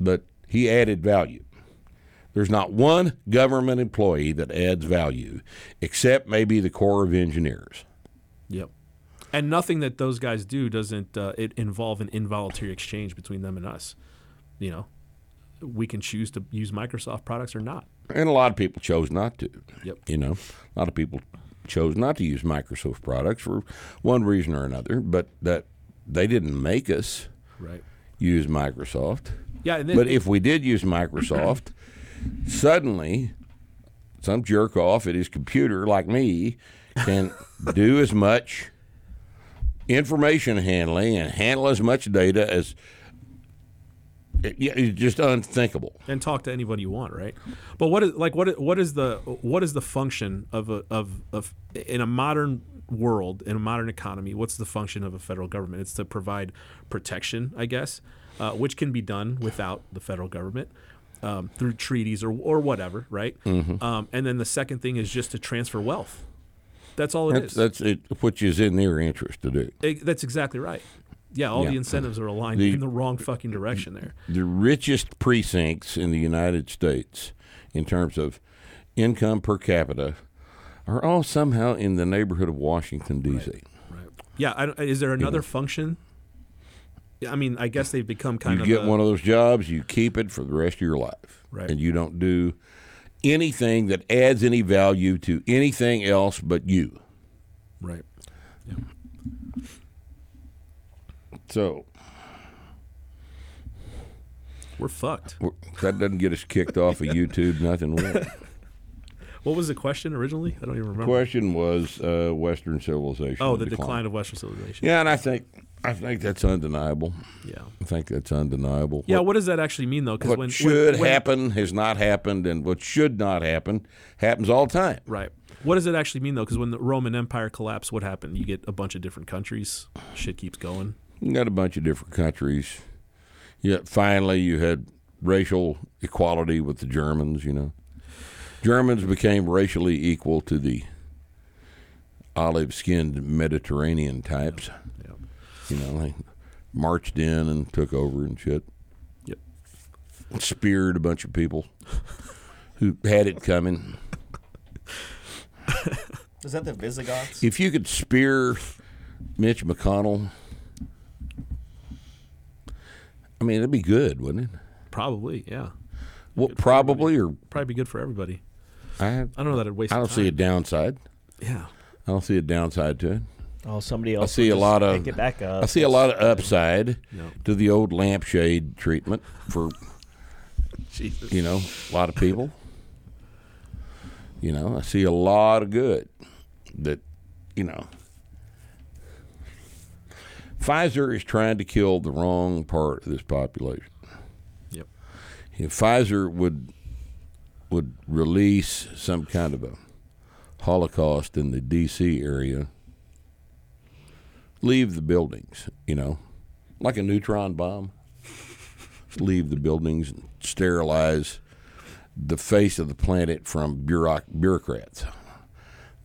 but he added value. There's not one government employee that adds value, except maybe the Corps of Engineers. Yep. And nothing that those guys do doesn't uh, it involve an involuntary exchange between them and us. You know, we can choose to use Microsoft products or not. And a lot of people chose not to. Yep. You know, a lot of people chose not to use Microsoft products for one reason or another, but that they didn't make us Right. use Microsoft. Yeah. And then, But if we did use Microsoft, suddenly some jerk off at his computer like me can do as much information handling and handle as much data as yeah, it's just unthinkable. and talk to anybody you want, right? But what is like what is, what is the what is the function of a of of in a modern world in a modern economy? What's the function of a federal government? It's to provide protection, I guess, uh, which can be done without the federal government. Um, through treaties or, or whatever, right? Mm-hmm. Um, and then the second thing is just to transfer wealth. That's all it That's, is. that's it, which is in their interest to do. It- that's exactly right. Yeah, all Yeah. the incentives are aligned The- in the wrong fucking direction there. the richest precincts in the United States in terms of income per capita are all somehow in the neighborhood of Washington D.C. Right. Yeah. I is there another function? Yeah, I mean, I guess they've become kind You of You get a- one of those jobs, you keep it for the rest of your life, Right. and you don't do anything that adds any value to anything else but you. right. Yeah. So We're fucked. we're- that doesn't get us kicked off of YouTube. Nothing. will. What was the question originally? I don't even remember. Question was uh, Western civilization. Oh, the decline of Western civilization. Yeah, and I think I think that's undeniable. Yeah. I think that's undeniable. Yeah. What does that actually mean though? Because what when should when, when- happen has not happened, and what should not happen happens all the time. Right. What does it actually mean though? Because when the Roman Empire collapsed, what happened? You get a bunch of different countries. Shit keeps going. You got a bunch of different countries. Yet finally, you had racial equality with the Germans. You know, Germans became racially equal to the olive-skinned Mediterranean types. Yeah. You know, they marched in and took over and shit. Yep. speared a bunch of people who had it coming. Is that the Visigoths? If you could spear Mitch McConnell, I mean, it'd be good, wouldn't it? Probably, yeah. Well, probably, or Probably be good for everybody. I, I don't know that it'd waste. I don't time. see a downside. Yeah. I don't see a downside to it. Oh, somebody else. I see a lot of- pick it back up. I see a lot of upside No. to the old lampshade treatment for you know a lot of people. You know, I see a lot of good that you know. Pfizer is trying to kill the wrong part of this population. Yep. If Pfizer would would release some kind of a Holocaust in the D.C. area, leave the buildings, you know, like a neutron bomb. leave the buildings and sterilize the face of the planet from bureauc- bureaucrats.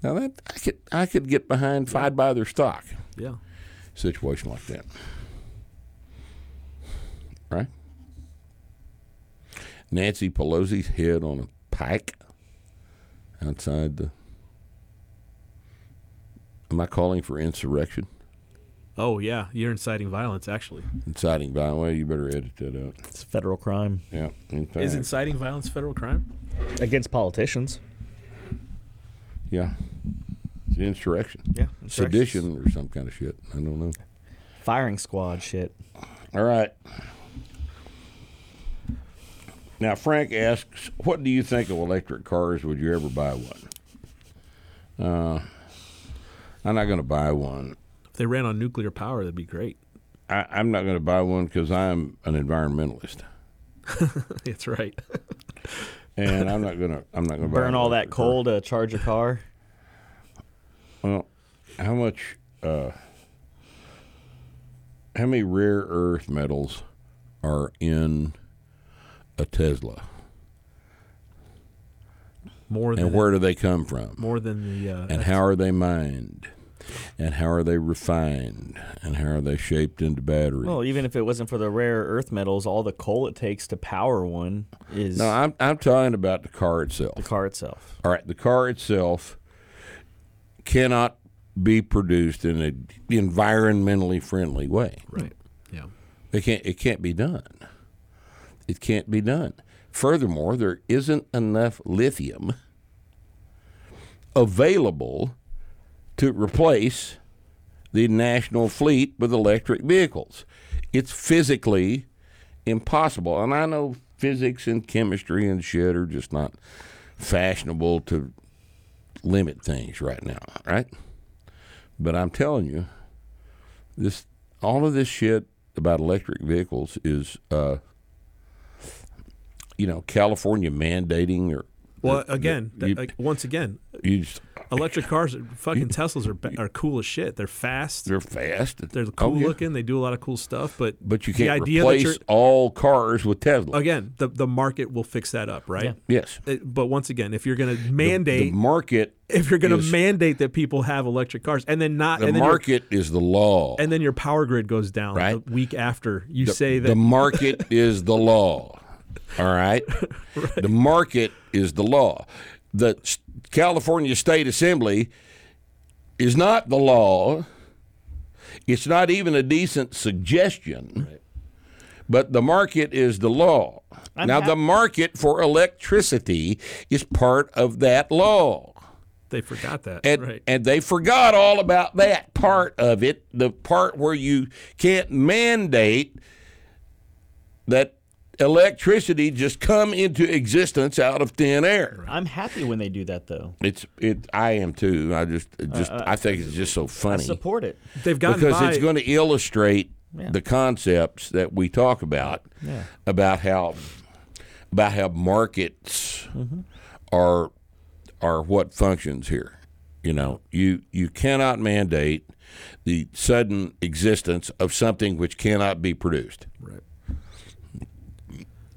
Now that I could I could get behind if I'd buy their stock. Yeah. Situation like that, right? Nancy Pelosi's head on a pike outside the. Am I calling for insurrection? Oh yeah, you're inciting violence. Actually, Inciting violence. Well, you better edit that out. It's a federal crime Yeah. In fact, is inciting violence federal crime? against politicians. Yeah. It's insurrection. Yeah. Sedition or some kind of shit. I don't know. Firing squad shit. All right. Now, Frank asks, what do you think of electric cars? Would you ever buy one? Uh, I'm not going to buy one. If they ran on nuclear power, that'd be great. I, I'm not going to buy one because I'm an environmentalist, That's right. and I'm not going to. I'm not going to Burn all that coal to charge a car. Well, how much? Uh, how many rare earth metals are in a Tesla, More than and where do they come from? more than the uh, and how are they mined? And how are they refined? And how are they shaped into batteries? Well, even if it wasn't for the rare earth metals, all the coal it takes to power one is no, I'm I'm talking about the car itself. the car itself. All right, the car itself cannot be produced in an environmentally friendly way. right. Yeah. It can't. It can't be done. It can't be done. Furthermore, there isn't enough lithium available to replace the national fleet with electric vehicles. It's physically impossible. And I know physics and chemistry and shit are just not fashionable to limit things right now, right? But I'm telling you, this all of this shit about electric vehicles is, uh, you know, California mandating or Well, again, that- you- like, once again, you just, electric cars, fucking Teslas are ba- are cool as shit. They're fast. they're fast. They're Oh, cool yeah. looking. They do a lot of cool stuff. But But you can't idea that replace all cars with Tesla. again the the market will fix that up, right? Yeah. Yes. It- but once again, if you're going to mandate, the, market. if you're going to mandate that people have electric cars, and then not, the and then market is the law. and then your power grid goes down Right. the week after you the, say that the market is the law. All right? The market is the law. The California State Assembly is not the law. It's not even a decent suggestion. But the market is the law. I'm now, the market for electricity is part of that law. they forgot that, And, right? and they forgot all about that part of it, the part where you can't mandate that electricity just come into existence out of thin air. I'm happy when they do that though. It's it. I am too. I just it just I think it's just so funny. I support it. They've got because by. it's going to illustrate Yeah. the concepts that we talk about Yeah. about how about how markets Mm-hmm. are are what functions here. You know, you you cannot mandate the sudden existence of something which cannot be produced. Right.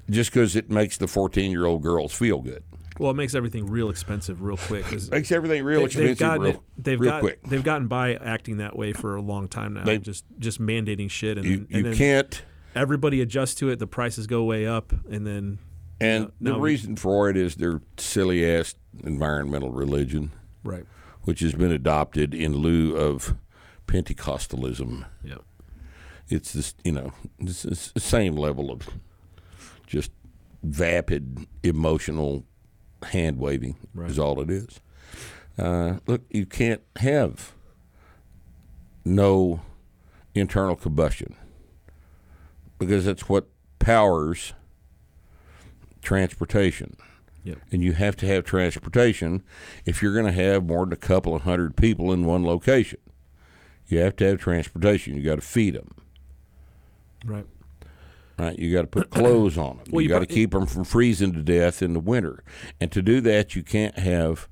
Just because it makes the fourteen-year-old girls feel good, well, it makes everything real expensive real quick. makes everything real they- expensive they've gotten real. They've real got, quick. They've gotten by acting that way for a long time now. They- just just mandating shit and, You then, you and then, can't everybody adjusts to it. The prices go way up, and then And No, the we- reason for it is their silly ass environmental religion, right. which has been adopted in lieu of Pentecostalism. Yeah. It's this, you know, it's the same level of just vapid emotional hand waving is all it is. Uh, look, you can't have no internal combustion because that's what powers transportation. Yep. And you have to have transportation if you're going to have more than a couple of hundred people in one location. You have to have transportation. You got to feed them. Right. Right, you got to put clothes on them. Well, you you got to keep them from freezing to death in the winter, and to do that, you can't have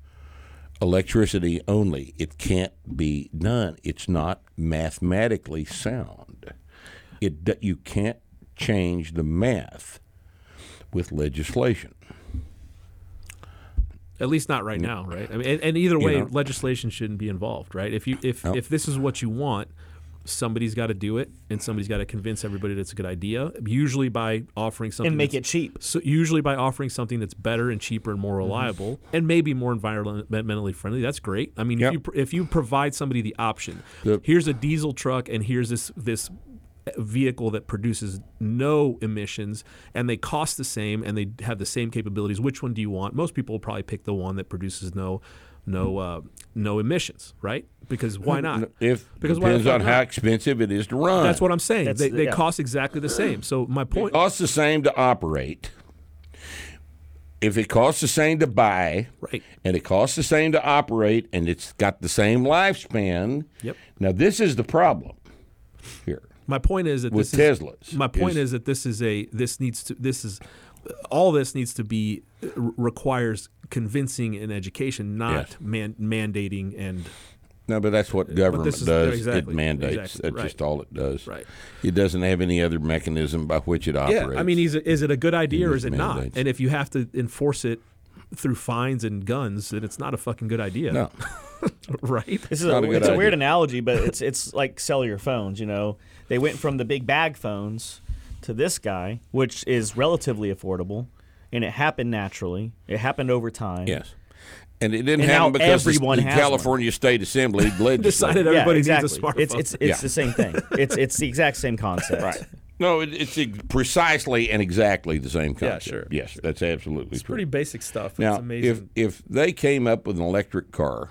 electricity only. It can't be done. It's not mathematically sound. It you can't change the math with legislation. At least not right now, right? I mean, and, and either You way, know? legislation shouldn't be involved, right? If you if No. if this is what you want, somebody's got to do it, and somebody's got to convince everybody that it's a good idea. Usually by offering something and make it cheap. So usually by offering something that's better and cheaper and Mm-hmm. more reliable and maybe more environmentally friendly, that's great. I mean, Yep. if you if you provide somebody the option, Yep. here's a diesel truck and here's this this vehicle that produces no emissions and they cost the same and they have the same capabilities. Which one do you want? Most people will probably pick the one that produces no no uh, no emissions, right? Because why not? If Because why depends on fuck how expensive it is to run. That's what I'm saying. That's They, they yeah. cost exactly the same. So my point. costs the same to operate. If it costs the same to buy, Right. and it costs the same to operate, and it's got the same lifespan. Yep. Now this is the problem here My point is that with this is, Teslas. My point is- is, that this is a this needs to this is all this needs to be requires convincing and education, not Yes. man, mandating and No, but that's what government is- does. exactly, it mandates. exactly, That's right. just all it does. Right. It doesn't have any other mechanism by which it operates. yeah. I mean, is it, is it a good idea or is it just not? And if you have to enforce it through fines and guns, then it's not a fucking good idea. no. right? This is Not a, a good it's a weird analogy, but it's it's like cellular phones. You know, they went from the big bag phones to this guy, which is relatively affordable, and it happened naturally. It happened over time. Yes. And it didn't And happen because the- everyone the, has one. California State Assembly legislated. Decided Yeah, everybody exactly. needs a smartphone. It's it's it's Yeah. the same thing. It's it's the exact same concept. Right. No, it, it's precisely and exactly the same concept. sure, Yes, that's absolutely it's true. pretty basic stuff. Now, it's amazing. if if they came up with an electric car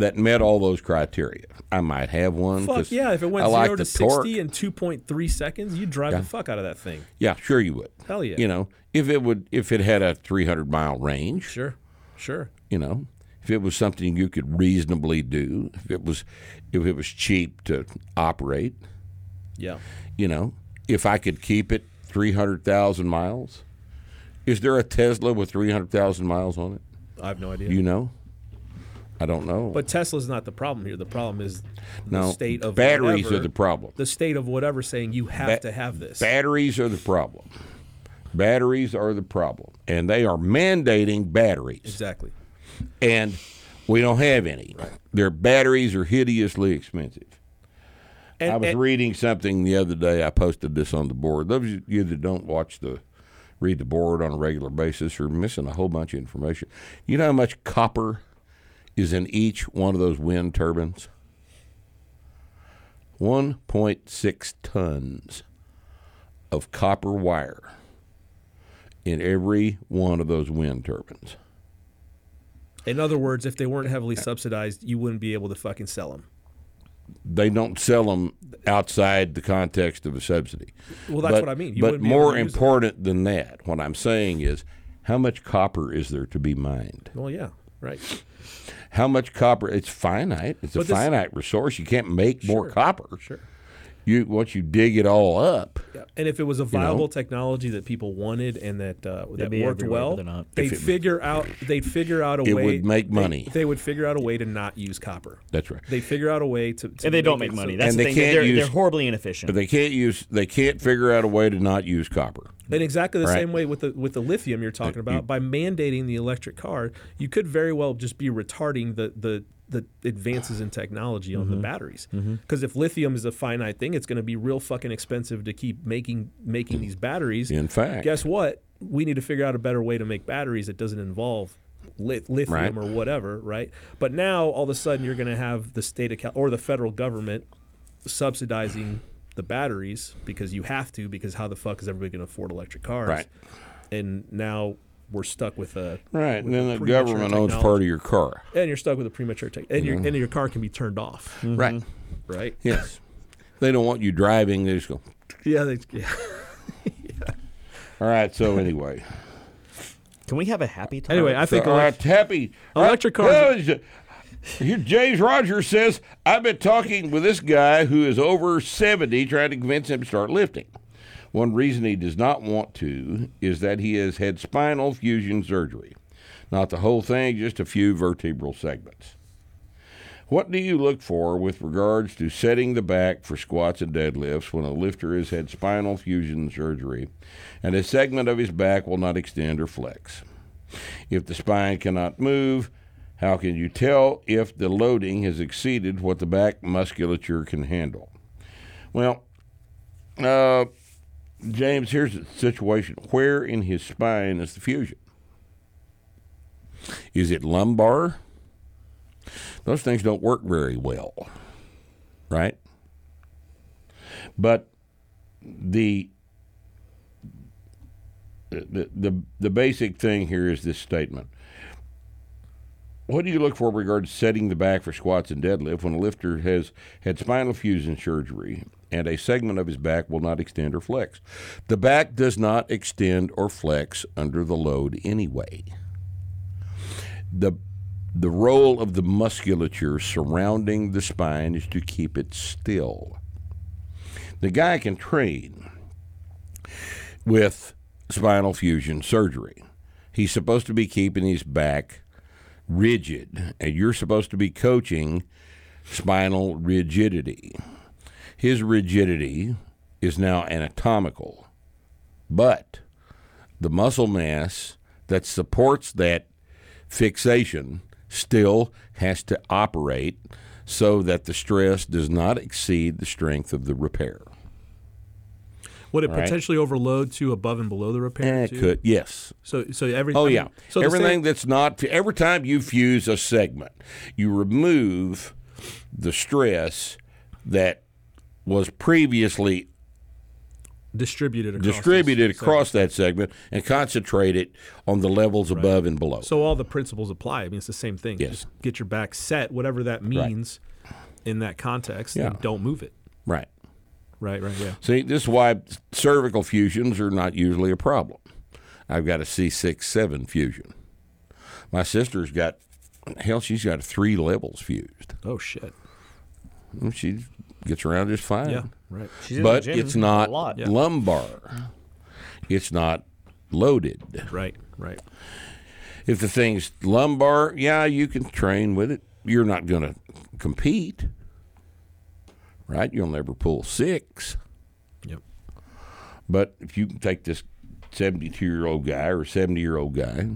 that met all those criteria, I might have one. Fuck yeah! If it went I zero the to torque. sixty in two point three seconds, you'd drive Yeah. the fuck out of that thing. Yeah, sure you would. Hell yeah. You know, if it would, if it had a 300 mile range, Sure, sure. you know, if it was something you could reasonably do, if it was, if it was cheap to operate, Yeah. you know, if I could keep it 300,000 miles, is there a Tesla with 300,000 miles on it? I have no idea. You know, I don't know. but Tesla's not the problem here. The problem is the no, state of batteries whatever, are the problem. the state of whatever saying you have Ba- to have this. Batteries are the problem. Batteries are the problem, and they are mandating batteries. exactly. and we don't have any. Their batteries are hideously expensive. And, I was and- reading something the other day. I posted this on the board. Those of you that don't watch the read the board on a regular basis are missing a whole bunch of information. You know how much copper is in each one of those wind turbines? 1.6 tons of copper wire in every one of those wind turbines. in other words, if they weren't heavily subsidized, you wouldn't be able to fucking sell them. they don't sell them outside the context of a subsidy. Well, that's But- what I mean. You but wouldn't be able more use them. important than that, what I'm saying is, how much copper is there to be mined? Well, yeah, right. How much copper? It's finite. It's a this- finite resource. You can't make more Sure. copper. Sure. You once you dig it all up. Yeah. And if it was a viable technology that people wanted and that uh, that worked well, they're not. they'd it- figure out they'd figure out a It way. would make money. They, would figure out a way to not use copper. That's right. They figure out a way to. to And they don't make make money. so- That's And the they thing. can't They're, use- they're horribly inefficient. But they can't use. They can't figure out a way to not use copper. And exactly the Right. same way with the with the lithium you're talking about. by mandating the electric car, you could very well just be retarding the the the advances in technology on the Mm-hmm. batteries. Because if lithium is a finite thing, it's going to be real fucking expensive to keep making making these batteries. In fact. guess what? We need to figure out a better way to make batteries that doesn't involve lit- lithium Right. or whatever, right? But now all of a sudden you're going to have the state of Cal- or the federal government subsidizing the batteries because you have to because how the fuck is everybody going to afford electric cars? Right. And now we're stuck with a Right, and then the premature government owns technology. part of your car. and you're stuck with a premature tech, and your mm-hmm. and your car can be turned off, mm-hmm. Right. right? Yes. They don't want you driving. They just go. Yeah, they, yeah. All right. So anyway, Can we have a happy time? Anyway, I think all right, elec- happy electric cars- Here, James Rogers says, I've been talking with this guy who is over 70 trying to convince him to start lifting. One reason he does not want to is that he has had spinal fusion surgery. Not the whole thing, just a few vertebral segments. What do you look for with regards to setting the back for squats and deadlifts when a lifter has had spinal fusion surgery and a segment of his back will not extend or flex? If the spine cannot move, how can you tell if the loading has exceeded what the back musculature can handle? Well, uh, James, here's the situation. Where in his spine is the fusion? Is it lumbar? Those things don't work very well, right? But the the, the the basic thing here is this statement. What do you look for in regards to setting the back for squats and deadlift when a lifter has had spinal fusion surgery and a segment of his back will not extend or flex? The back does not extend or flex under the load anyway. The the role of the musculature surrounding the spine is to keep it still. The guy can train with spinal fusion surgery. He's supposed to be keeping his back rigid, and you're supposed to be coaching spinal rigidity. His rigidity is now anatomical, but the muscle mass that supports that fixation still has to operate so that the stress does not exceed the strength of the repair. Would it right. potentially overload to above and below the repair? Eh, too? could yes. So so every Oh I mean, yeah. So Everything that's not every time you fuse a segment, you remove the stress that was previously distributed across distributed this across that segment and concentrated on the levels above and below. So all the principles apply. I mean, it's the same thing. Yes. Just get your back set, whatever that means in that context, Yeah. and don't move it. right. Right, right, yeah. See, this is why cervical fusions are not usually a problem. I've got a C6-7 fusion. My sister's got hell, she's got three levels fused. Oh shit. And She gets around just fine. Yeah, right. But it's not. Yeah. lumbar. It's not loaded. Right, right. If the thing's lumbar, yeah, you can train with it. You're not going to compete, right? You'll never pull six. Yep. But if you can take this 72 year old guy or 70 year old guy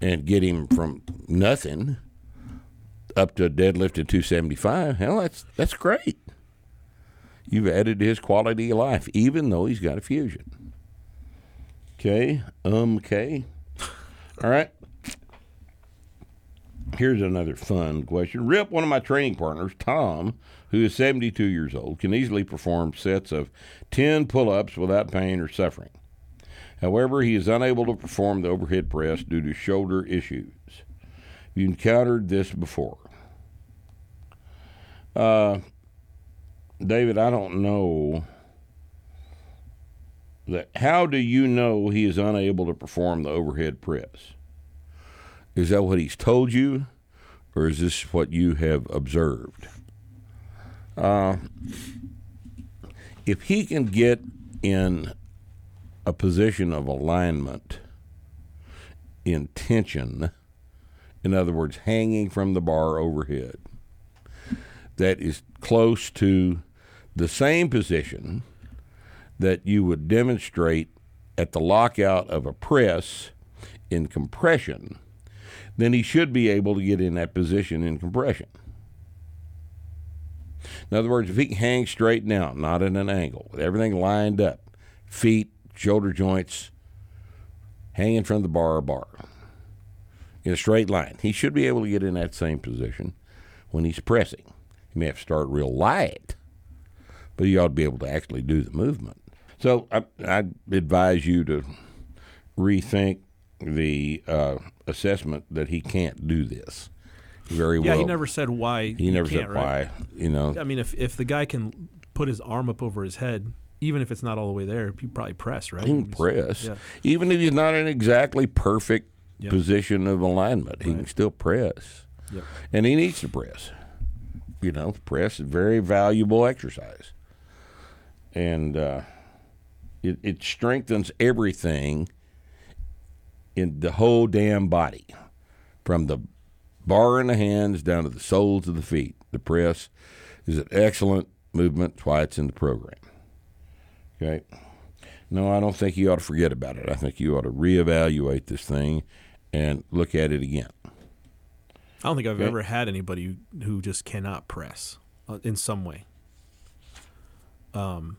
and get him from nothing up to a deadlift at 275, hell, that's that's great. You've added to his quality of life, even though he's got a fusion. Okay, um, okay. All right. Here's another fun question. Rip, one of my training partners, Tom, who is 72 years old, can easily perform sets of 10 pull ups without pain or suffering. However, he is unable to perform the overhead press due to shoulder issues. You encountered this before. Uh, David, I don't know that. How do you know he is unable to perform the overhead press? Is that what he's told you, or is this what you have observed? Uh, if he can get in a position of alignment in tension, in other words, hanging from the bar overhead, that is close to the same position that you would demonstrate at the lockout of a press in compression, then he should be able to get in that position in compression. In other words, if he can hang straight now, not at an angle, with everything lined up, feet, shoulder joints, hanging from the bar bar, in a straight line, he should be able to get in that same position when he's pressing. He may have to start real light, but he ought to be able to actually do the movement. So I, I advise you to rethink the uh, assessment that he can't do this very Yeah, well. Yeah, he never said why. He never can't, said right? why. You know, I mean, if if the guy can put his arm up over his head, even if it's not all the way there, he probably press, right? he can press, Yeah. even if he's not in exactly perfect Yeah. position of alignment. He can still press, Yep. and he needs to press. You know, press is very valuable exercise, and uh, it, it strengthens everything in the whole damn body, from the bar in the hands down to the soles of the feet. The press is an excellent movement. That's why it's in the program. Okay. No, I don't think you ought to forget about it. I think you ought to reevaluate this thing and look at it again. I don't think I've Okay. ever had anybody who, just cannot press uh, in some way. Um,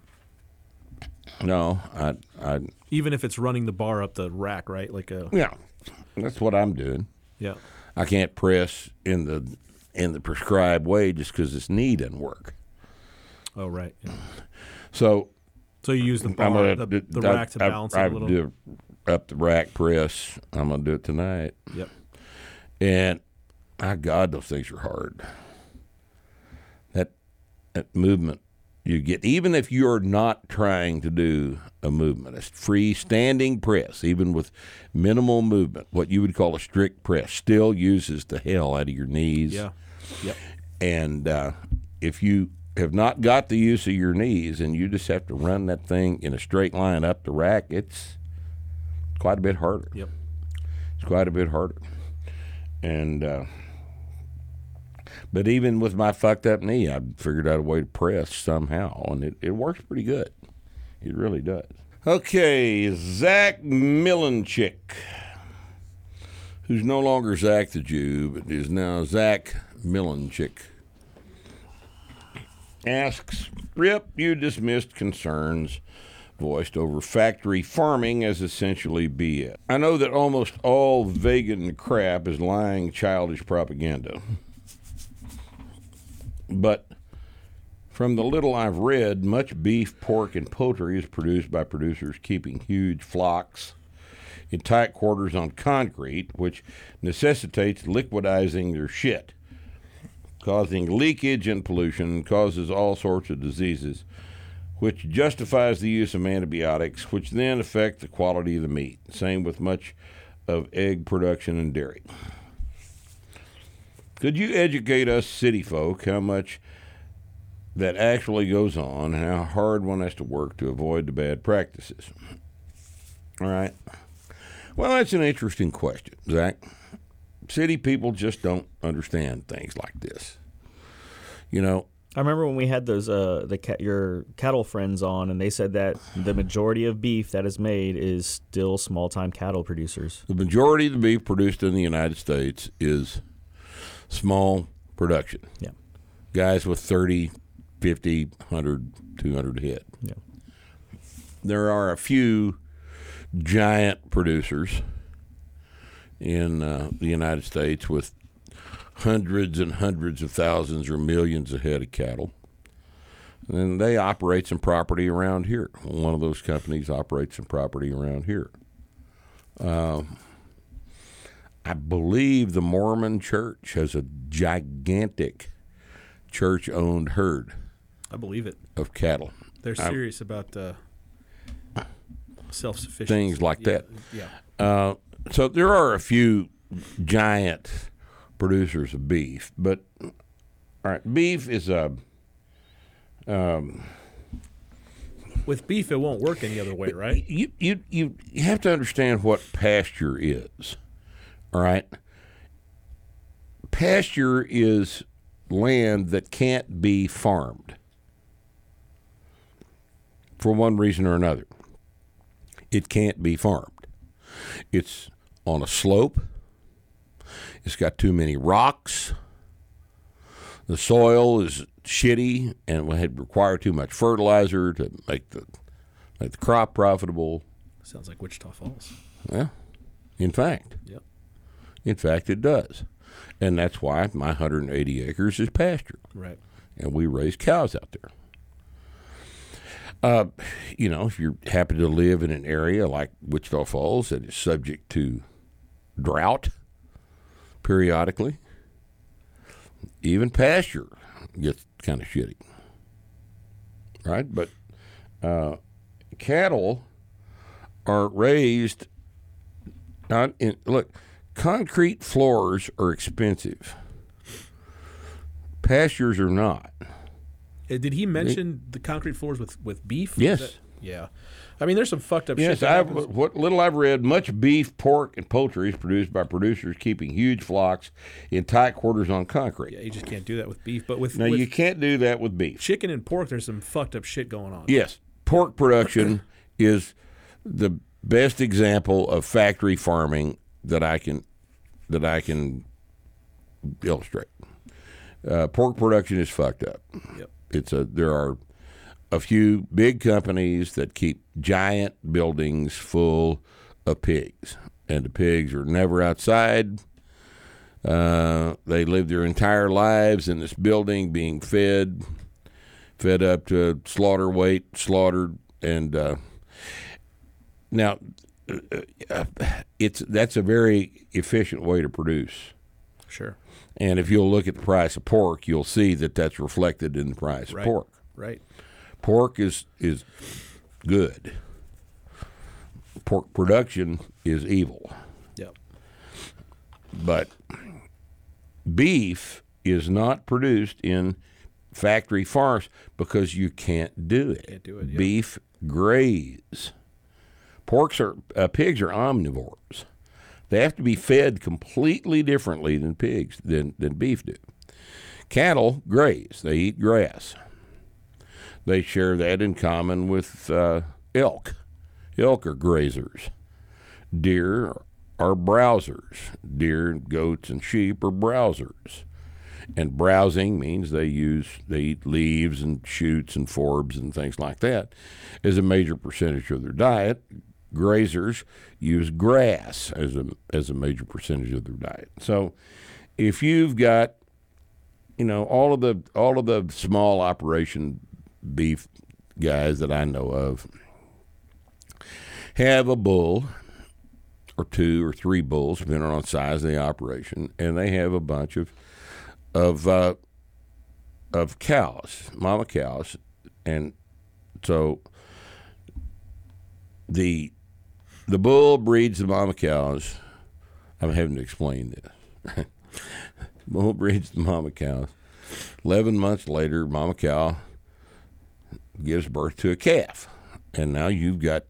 No, I, I, Even if it's running the bar up the rack, right? Like a yeah, that's what I'm doing. yeah. I can't press in the in the prescribed way just because this knee doesn't work. Oh, right. yeah. So So you use the bar, gonna the, the I- rack to balance I, it a little. do up the rack press. I'm gonna do it tonight, Yep. and my God, those things are hard. That that movement you get, even if you're not trying to do a movement, a freestanding press, even with minimal movement, what you would call a strict press, still uses the hell out of your knees. Yeah. Yep. And uh, if you have not got the use of your knees and you just have to run that thing in a straight line up the rack, it's quite a bit harder. Yep. It's quite a bit harder. And, uh, but even with my fucked up knee, I figured out a way to press somehow, and it, it works pretty good. It really does. Okay, Zach Millenchick, who's no longer Zach the Jew, but is now Zach Millenchick, asks, Rip, you dismissed concerns voiced over factory farming as essentially BS. I know that almost all vegan crap is lying, childish propaganda. But from the little I've read, much beef, pork, and poultry is produced by producers keeping huge flocks in tight quarters on concrete, which necessitates liquidizing their shit, causing leakage and pollution, causes all sorts of diseases, which justifies the use of antibiotics, which then affect the quality of the meat. Same with much of egg production and dairy. Could you educate us city folk how much that actually goes on and how hard one has to work to avoid the bad practices? All right. Well, that's an interesting question, Zach. City people just don't understand things like this. You know, I remember when we had those uh the ca- your cattle friends on, and they said that the majority of beef that is made is still small time cattle producers. the majority of the beef produced in the United States is small production. Yeah, Guys with 30, 50, 100, 200 head. yeah, There are a few giant producers in uh, the United States with hundreds and hundreds of thousands or millions of head of cattle. And they operate some property around here. One of those companies operates some property around here. Um, I believe the Mormon Church has a gigantic church-owned herd I believe it. of cattle. They're I- serious about uh, self sufficiency. Things like yeah, that. Yeah. Uh, so there are a few giant producers of beef, but all right, beef is a um, With beef, it won't work any other way, right? you you you you have to understand what pasture is. All right, pasture is land that can't be farmed for one reason or another. It can't be farmed. It's on a slope. It's got too many rocks. The soil is shitty and would require too much fertilizer to make the make the crop profitable. Sounds like Wichita Falls. Yeah, in fact, Yep. in fact, it does, and that's why my 180 acres is pasture, Right. and we raise cows out there. Uh, you know, if you're happy to live in an area like Wichita Falls that is subject to drought periodically, even pasture gets kind of shitty, right? But uh, cattle are raised not in look. Concrete floors are expensive. Pastures are not. Uh, Did he mention the concrete floors with, with beef? Is Yes. that- yeah. I mean, there's some fucked up Yes, shit. I've, what little I've read, much beef, pork, and poultry is produced by producers keeping huge flocks in tight quarters on concrete. Yeah, you just can't do that with beef. But with, Now, with you can't do that with beef. chicken and pork, there's some fucked up shit going on. Yes, pork production is the best example of factory farming that I can that I can illustrate. Uh, pork production is fucked up. Yep. It's a there are a few big companies that keep giant buildings full of pigs, and the pigs are never outside. Uh, they live their entire lives in this building, being fed, fed up to slaughter weight, slaughtered, and uh, now uh, it's that's a very efficient way to produce. Sure. And if you'll look at the price of pork, you'll see that that's reflected in the price Right. of pork. Right. Pork is is good. Pork production is evil, Yep. but beef is not produced in factory farms because you can't do it. Can't do it, yeah. Beef graze. Porks are uh, pigs are omnivores. They have to be fed completely differently than pigs than than beef do. Cattle graze. They eat grass. They share that in common with uh, elk. Elk are grazers. Deer are browsers. Deer, goats, and sheep are browsers. And browsing means they use they eat leaves and shoots and forbs and things like that as a major percentage of their diet. Grazers use grass as a as a major percentage of their diet. So if you've got you know all of the all of the small operation beef guys that I know of have a bull or two or three bulls, depending on size of the operation, and they have a bunch of of uh, of cows, mama cows, and so the the bull breeds the mama cows. I'm having to explain this. bull breeds the mama cows. Eleven months later, mama cow gives birth to a calf, and now you've got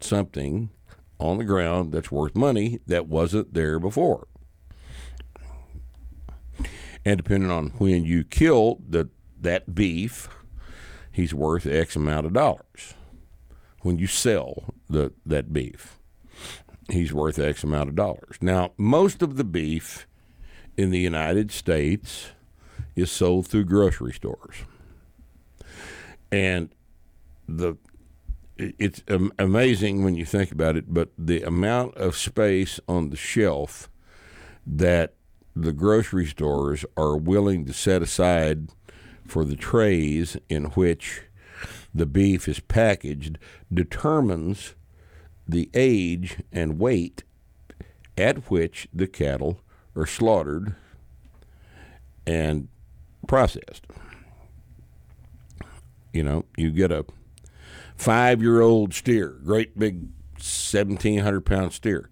something on the ground that's worth money that wasn't there before. And depending on when you kill the that beef, he's worth X amount of dollars. When you sell the that beef, he's worth X amount of dollars. Now, most of the beef in the United States is sold through grocery stores. And the it's amazing when you think about it, but the amount of space on the shelf that the grocery stores are willing to set aside for the trays in which the beef is packaged determines the age and weight at which the cattle are slaughtered and processed. You know, you get a five year old steer, great big 1,700 pound steer.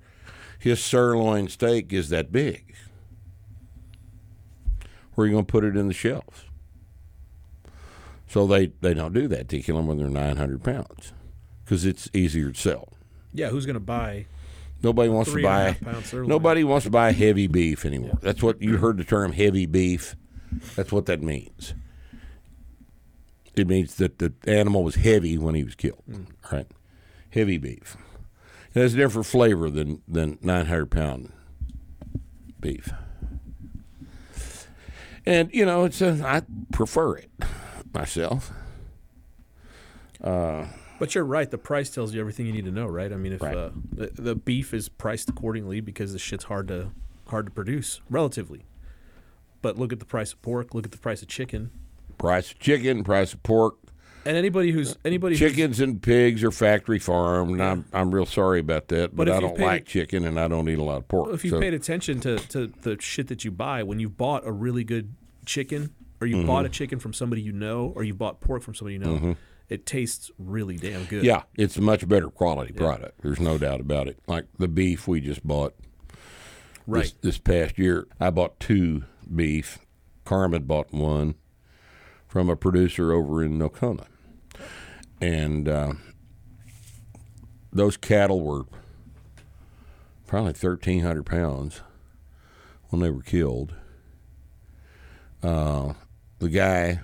His sirloin steak is that big. Where are you going to put it in the shelves? So they, they don't do that. They kill them when they're 900 pounds because it's easier to sell. Yeah, who's gonna buy? Nobody wants to buy. half pound sirloin. Nobody wants to buy heavy beef anymore. That's what you heard the term heavy beef. That's what that means. It means that the animal was heavy when he was killed. Right, heavy beef. It has a different flavor than than nine hundred pound beef. And you know, it's a, I prefer it myself. But you're right. The price tells you everything you need to know, right? I mean, if Right. uh, the, the beef is priced accordingly because the shit's hard to hard to produce relatively. But look at the price of pork. Look at the price of chicken. Price of chicken, price of pork. And anybody who's anybody who's, Chickens and pigs are factory farmed, and I'm I'm real sorry about that, but, But I don't like chicken and I don't eat a lot of pork. if you've so- paid attention to, to the shit that you buy, when you've bought a really good chicken, or you bought Mm-hmm. a chicken from somebody you know, or you bought pork from somebody you know, it tastes really damn good. Yeah, it's a much better quality product. There's no doubt about it. Like the beef we just bought right. this, this past year, I bought two beef. Carmen bought one from a producer over in Nocona, and uh, those cattle were probably thirteen hundred pounds when they were killed. Uh, the guy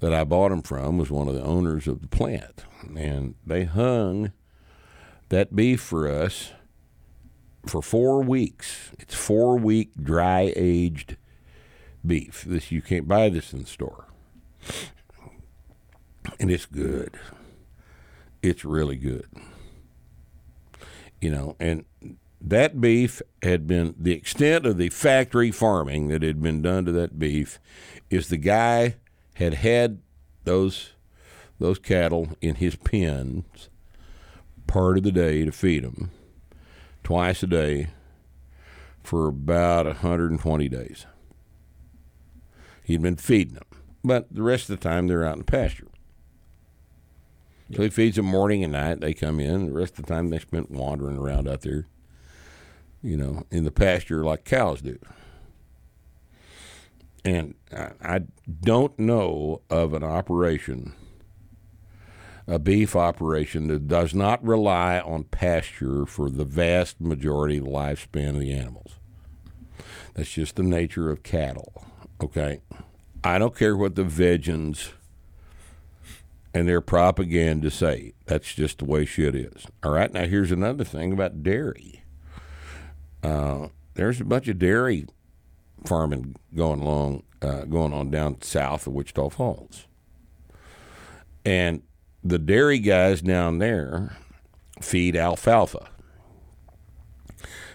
that I bought them from was one of the owners of the plant, and they hung that beef for us for four weeks. It's four week dry aged beef. This you can't buy this in the store, and it's good. It's really good. You know, and that beef had been the extent of the factory farming that had been done to that beef is the guy had had those those cattle in his pens part of the day to feed them twice a day for about 120 days. He'd been feeding them, but the rest of the time they're out in the pasture. So he feeds them morning and night. They come in. The rest of the time they spent wandering around out there, you know, in the pasture like cows do. And I, I don't know of an operation, a beef operation that does not rely on pasture for the vast majority of the lifespan of the animals. That's just the nature of cattle. Okay, I don't care what the vegans and their propaganda say. That's just the way shit is. All right. Now here's another thing about dairy. Uh, there's a bunch of dairy farming going along, uh, going on down south of Wichita Falls, and the dairy guys down there feed alfalfa.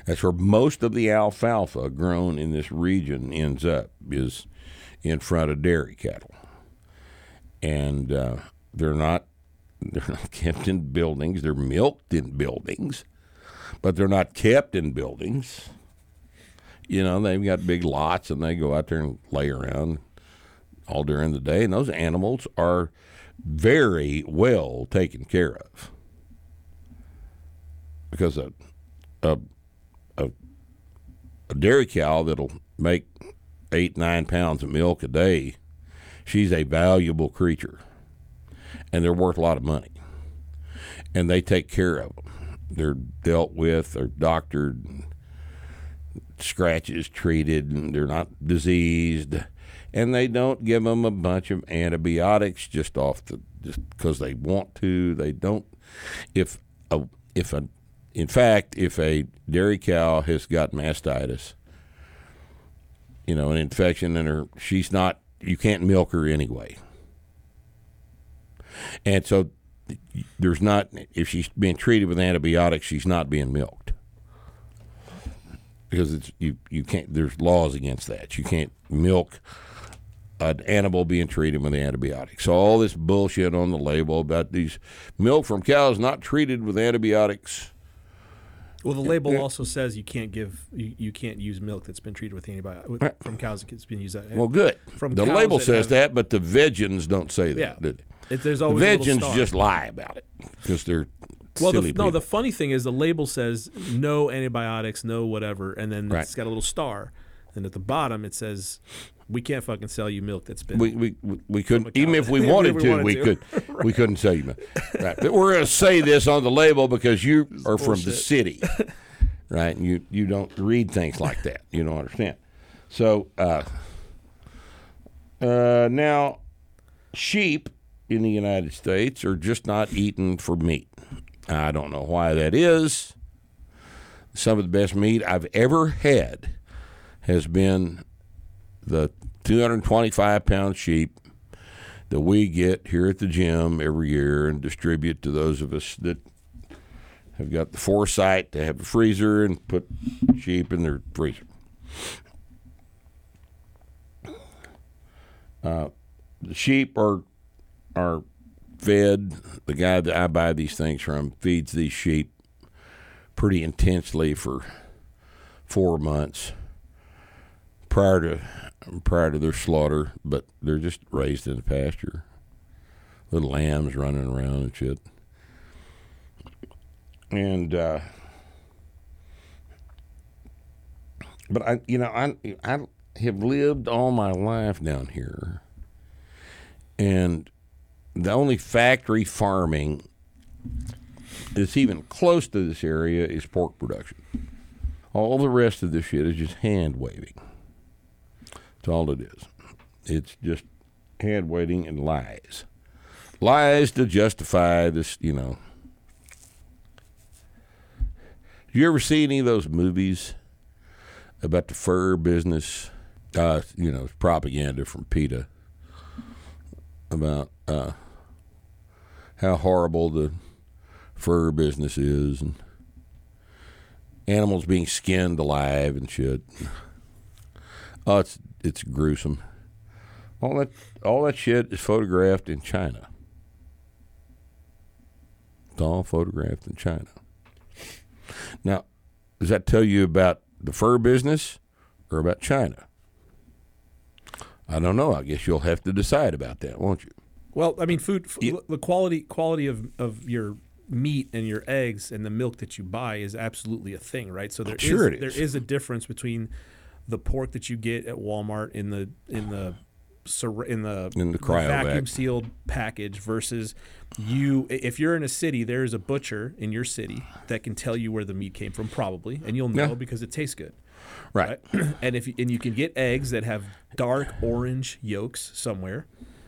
That's where most of the alfalfa grown in this region ends up is in front of dairy cattle, and uh, they're not they're not kept in buildings. They're milked in buildings, but they're not kept in buildings. You know, they've got big lots, and they go out there and lay around all during the day, and those animals are very well taken care of because a a a, a dairy cow that'll make eight nine pounds of milk a day, she's a valuable creature, and they're worth a lot of money, and they take care of them. They're dealt with, they're doctored, scratches treated, and they're not diseased, and they don't give them a bunch of antibiotics just off the just because they want to. They don't. If a if a in fact, if a dairy cow has got mastitis, you know, an infection in her, she's not. You can't milk her anyway, and so there's not. If she's being treated with antibiotics, she's not being milked because it's you. You can't. There's laws against that. You can't milk an animal being treated with antibiotics. So all this bullshit on the label about these milk from cows not treated with antibiotics. Well, the label also says you can't give you, you can't use milk that's been treated with antibiotics with, from cows that's been used that. Well, good. From the label says have- that, but the vegans don't say that. Yeah. It, there's The always little vegans just lie about it because they're well, the, no. The funny thing is the label says no antibiotics, no whatever, and then Right. it's got a little star, and at the bottom it says we can't fucking sell you milk that's been. we, we, we- couldn't even if we wanted to we could we couldn't sell you milk. right but we're going to say this on the label because you are from the city right and you you don't read things like that you don't understand. So uh, uh, now sheep in the United States are just not eaten for meat. I don't know why that is. Some of the best meat I've ever had has been the 225 pound sheep that we get here at the gym every year and distribute to those of us that have got the foresight to have a freezer and put sheep in their freezer. Uh, the sheep are are fed. The guy that I buy these things from feeds these sheep pretty intensely for four months prior to prior to their slaughter, but they're just raised in the pasture. Little lambs running around and shit. And uh, but I you know I I have lived all my life down here. And the only factory farming that's even close to this area is pork production. All the rest of this shit is just hand waving. That's all it is. It's just hand waving and lies. Lies to justify this, you know. You ever see any of those movies about the fur business? Uh, you know, propaganda from PETA about uh, how horrible the fur business is and animals being skinned alive and shit. Oh, it's it's gruesome. All that all that shit is photographed in China. It's all photographed in China. Now, does that tell you about the fur business or about China? I don't know. I guess you'll have to decide about that, won't you? Well, I mean, food, f- the quality quality of, of your meat and your eggs and the milk that you buy is absolutely a thing, right? So there Sure it is. there is a difference between the pork that you get at Walmart in the in the in the, In the vacuum sealed package versus you if you're in a city there's a butcher in your city that can tell you where the meat came from probably and you'll know Yeah. because it tastes good Right. and if you, and you can get eggs that have dark orange yolks somewhere.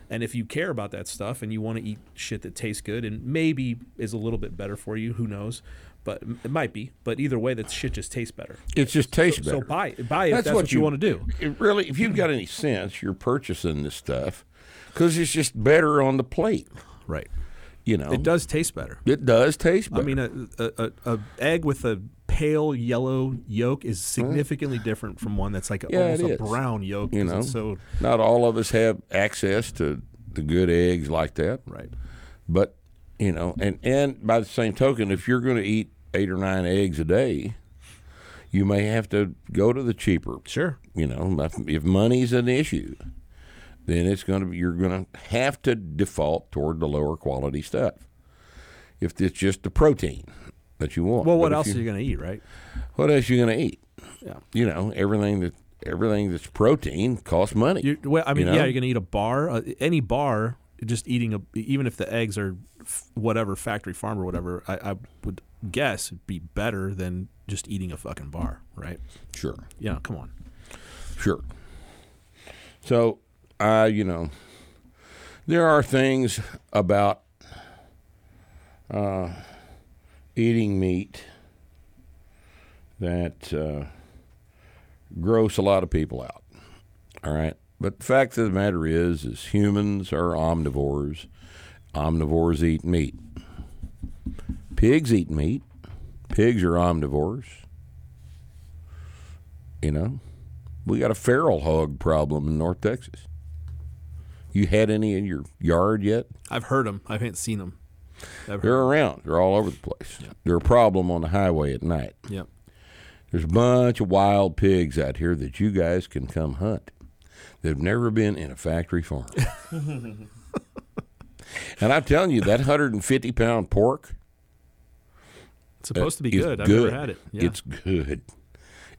And if you care about that stuff and you want to eat shit that tastes good and maybe is a little bit better for you, who knows? But it might be. But either way, that shit just tastes better. It just tastes So better. buy it. Buy it if that's what you wanna do. It really, if you've got any sense, you're purchasing this stuff because it's just better on the plate. Right. You know, It does taste better. It does taste better. I mean, a, a, a, a egg with a pale yellow yolk is significantly different from one that's like a, Yeah, almost a brown yolk. You know, so not all of us have access to the good eggs like that. right. But you know, and and by the same token, if you're going to eat eight or nine eggs a day, you may have to go to the cheaper. Sure. You know, if, if money's an issue, then it's going to be you're going to have to default toward the lower quality stuff. If it's just the protein that you want. Well, what else you- are you going to eat, right? What else are you going to eat? Yeah. You know, everything that everything that's protein costs money. You're, well, I mean, know? yeah, you're gonna eat a bar. Uh, any bar, just eating a, even if the eggs are f- whatever factory farm or whatever, I, I would guess it'd be better than just eating a fucking bar, right? Sure. Yeah, come on. Sure. So, uh, you know, there are things about uh, eating meat that uh, gross a lot of people out. All right. But the fact of the matter is, is humans are omnivores. Omnivores eat meat. Pigs eat meat. Pigs are omnivores. You know, we got a feral hog problem in North Texas. You had any in your yard yet? I've heard them. I haven't seen them. I've They're around. They're all over the place. They're a problem on the highway at night. Yep. There's a bunch of wild pigs out here that you guys can come hunt. They've never been in a factory farm. and I'm telling you, that 150 pound pork It's supposed to be good. I've good. never had it. Yeah. It's good.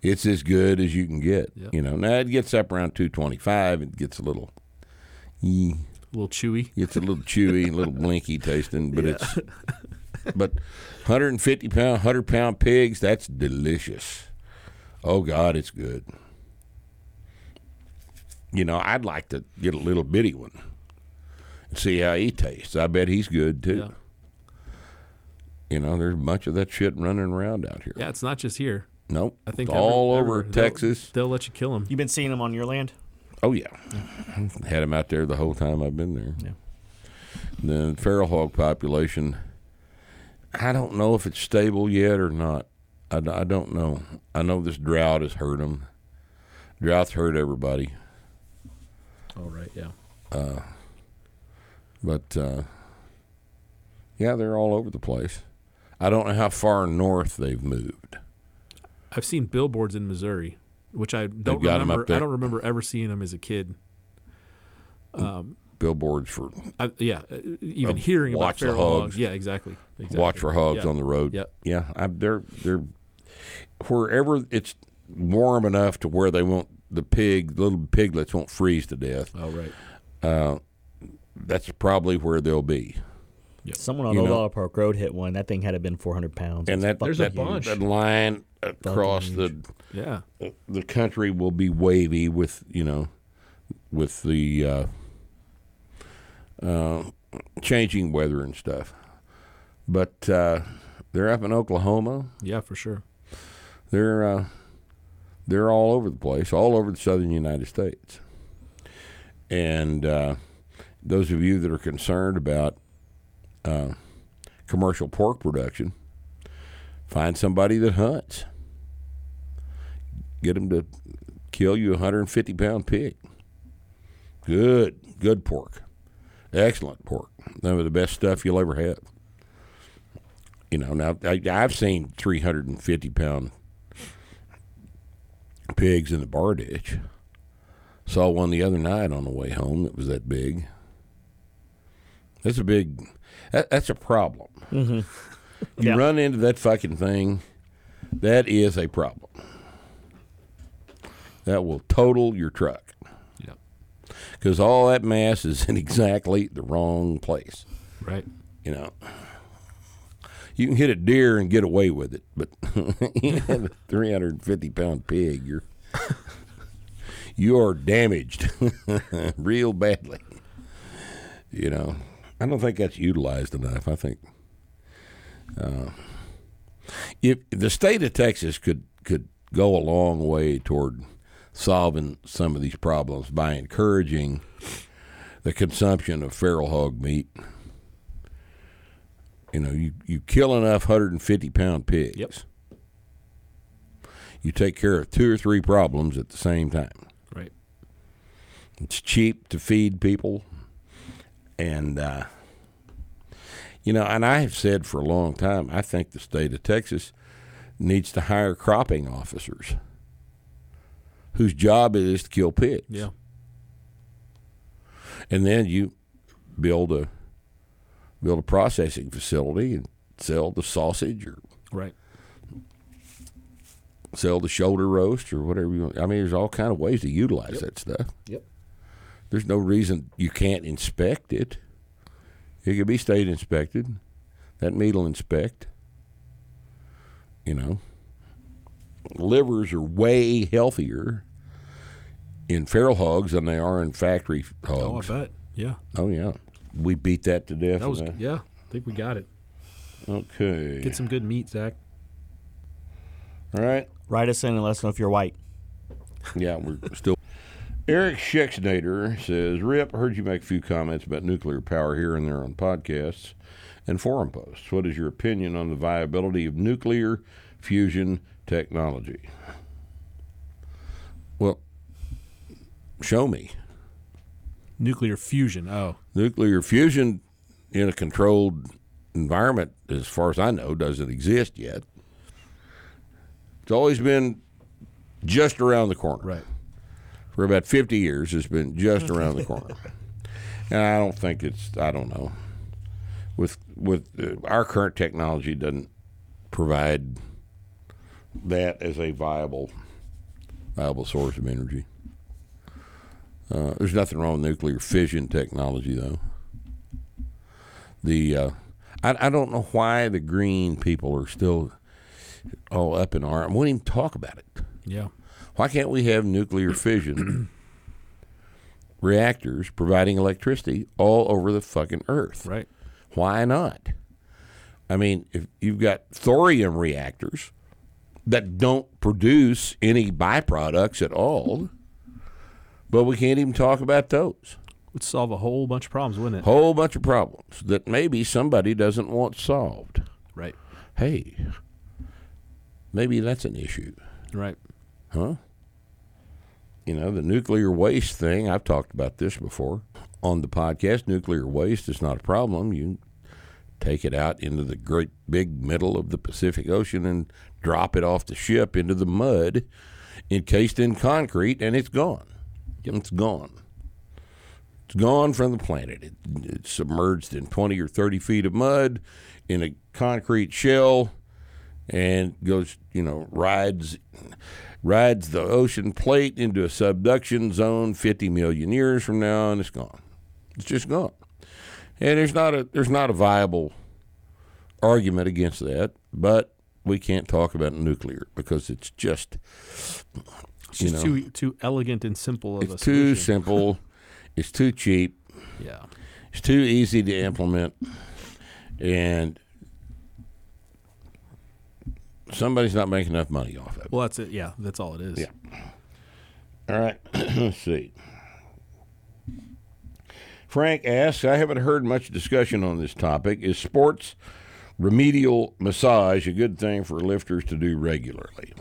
It's as good as you can get. Yep. You know, now it gets up around 225. It gets a little, eh, a little chewy. It's a little chewy, a little blinky tasting, but it's but 150 pound, 100 pound pigs, that's delicious. Oh God, it's good. You know, I'd like to get a little bitty one and see how he tastes. I bet he's good too. Yeah. You know, there's a bunch of that shit running around out here. Yeah, it's not just here. Nope. I think It's all ever- over ever- they'll- Texas. They'll, let you kill them. You've been seeing them on your land? Oh yeah, had them out there the whole time I've been there. Yeah. The feral hog population, I don't know if it's stable yet or not. I, I don't know. I know this drought has hurt them. Droughts hurt everybody, All right, right, yeah. but uh, yeah, they're all over the place. I don't know how far north they've moved. I've seen billboards in Missouri, which I don't remember. I don't remember ever seeing them as a kid. Billboards for I, yeah, even Uh, hearing about feral hogs. hogs. Yeah, exactly. exactly. watch for hogs Yeah. on the road. Yep. Yeah, I, they're they're wherever it's warm enough to where they won't the pig little piglets won't freeze to death. Oh right. Uh, that's probably where they'll be. Someone on You know- Park Road hit one. That thing had to have been 400 pounds. And It's that There's a that, bunch. that line across the Yeah. the country will be wavy with you know with the uh, uh, changing weather and stuff. But uh, they're up in Oklahoma. Yeah, for sure. They're uh, they're all over the place, all over the southern United States. And uh, those of you that are concerned about uh, commercial pork production, find somebody that hunts. Get them to kill you a 150 pound pig. Good, good pork, excellent pork. Some of the best stuff you'll ever have. You know, now I, I've seen 350 pound pigs in the bar ditch. Saw one the other night on the way home that was that big. That's a big. That, that's a problem. Mm-hmm. You Yeah. run into that fucking thing. That is a problem. That will total your truck Yeah. because all that mass is in exactly the wrong place. Right. You know, you can hit a deer and get away with it, but you have a 350 pound pig, you're you are damaged real badly. You know, I don't think that's utilized enough. I think uh, if the state of Texas could could go a long way toward solving some of these problems by encouraging the consumption of feral hog meat. You know, you, you kill enough 150 pound pigs. Yep. You take care of two or three problems at the same time. Right. It's cheap to feed people. And, uh, you know, and I have said for a long time, I think the state of Texas needs to hire cropping officers whose job it is to kill pigs. Yeah. And then you build a build a processing facility and sell the sausage or Right. sell the shoulder roast or whatever you want. I mean, there's all kind of ways to utilize that stuff. Yep. There's no reason you can't inspect it. It could be state inspected. That meat will inspect. You know, livers are way healthier in feral hogs than they are in factory hogs. Oh, I bet. Yeah. Oh, yeah, we beat that to death. That was in yeah. I think we got it. Okay. Get some good meat, Zach. All right. Write us in and let us know if you're white. Yeah, we're still. Eric Schexnader says, Rip, I heard you make a few comments about nuclear power here and there on podcasts and forum posts. What is your opinion on the viability of nuclear fusion technology? Well, show me. Nuclear fusion. Oh. Nuclear fusion in a controlled environment, as far as I know, doesn't exist yet. It's always been just around the corner Right. For about 50 years has been just around the corner. And I don't think it's I don't know. With with uh, our current technology doesn't provide that as a viable viable source of energy. Uh, there's nothing wrong with nuclear fission technology though. The uh, I, I don't know why the green people are still all up in arms. We Won't even talk about it. Yeah. Why can't we have nuclear fission reactors providing electricity all over the fucking earth? Right. Why not? I mean, if you've got thorium reactors, that don't produce any byproducts at all. But we can't even talk about those. It would solve a whole bunch of problems, wouldn't it? Whole bunch of problems that maybe somebody doesn't want solved. Right. Hey, maybe that's an issue. Right. Huh? You know, the nuclear waste thing, I've talked about this before on the podcast. Nuclear waste is not a problem. You take it out into the great big middle of the Pacific Ocean and drop it off the ship into the mud encased in concrete, and it's gone. It's gone. It's gone from the planet. It, it's submerged in 20 or 30 feet of mud in a concrete shell and goes, you know, rides rides the ocean plate into a subduction zone 50 million years from now and it's gone. It's just gone. And there's not a there's not a viable argument against that, but we can't talk about nuclear because it's just It's you know, too too elegant and simple of a it's too simple, it's too cheap, Yeah. it's too easy to implement, and somebody's not making enough money off of it. Well, that's it. Yeah, that's all it is. Yeah. All right, let's see. Frank asks, I haven't heard much discussion on this topic. Is sports remedial massage a good thing for lifters to do regularly?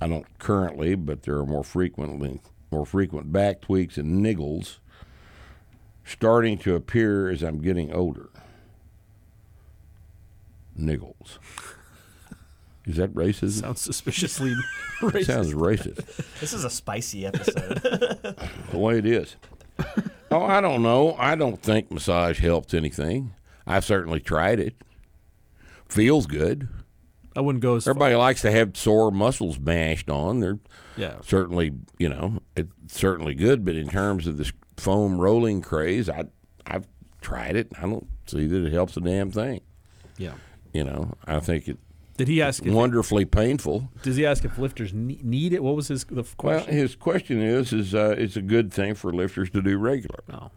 I don't currently, but there are more frequently more frequent back tweaks and niggles starting to appear as I'm getting older. Niggles. Is that racist? Sounds suspiciously racist. sounds racist. This is a spicy episode. the way it is. oh, I don't know. I don't think massage helps anything. I've certainly tried it. Feels good. I wouldn't go as far. Everybody likes to have sore muscles bashed on. They're Yeah. certainly, you know, it's certainly good. But in terms of this foam rolling craze, I I've tried it. I don't see that it helps a damn thing. Yeah. You know, I think it's Did he ask? Wonderfully painful. does he ask if lifters ne- need it? What was his the f- Well, question? his question is: is uh, it's a good thing for lifters to do regular? no.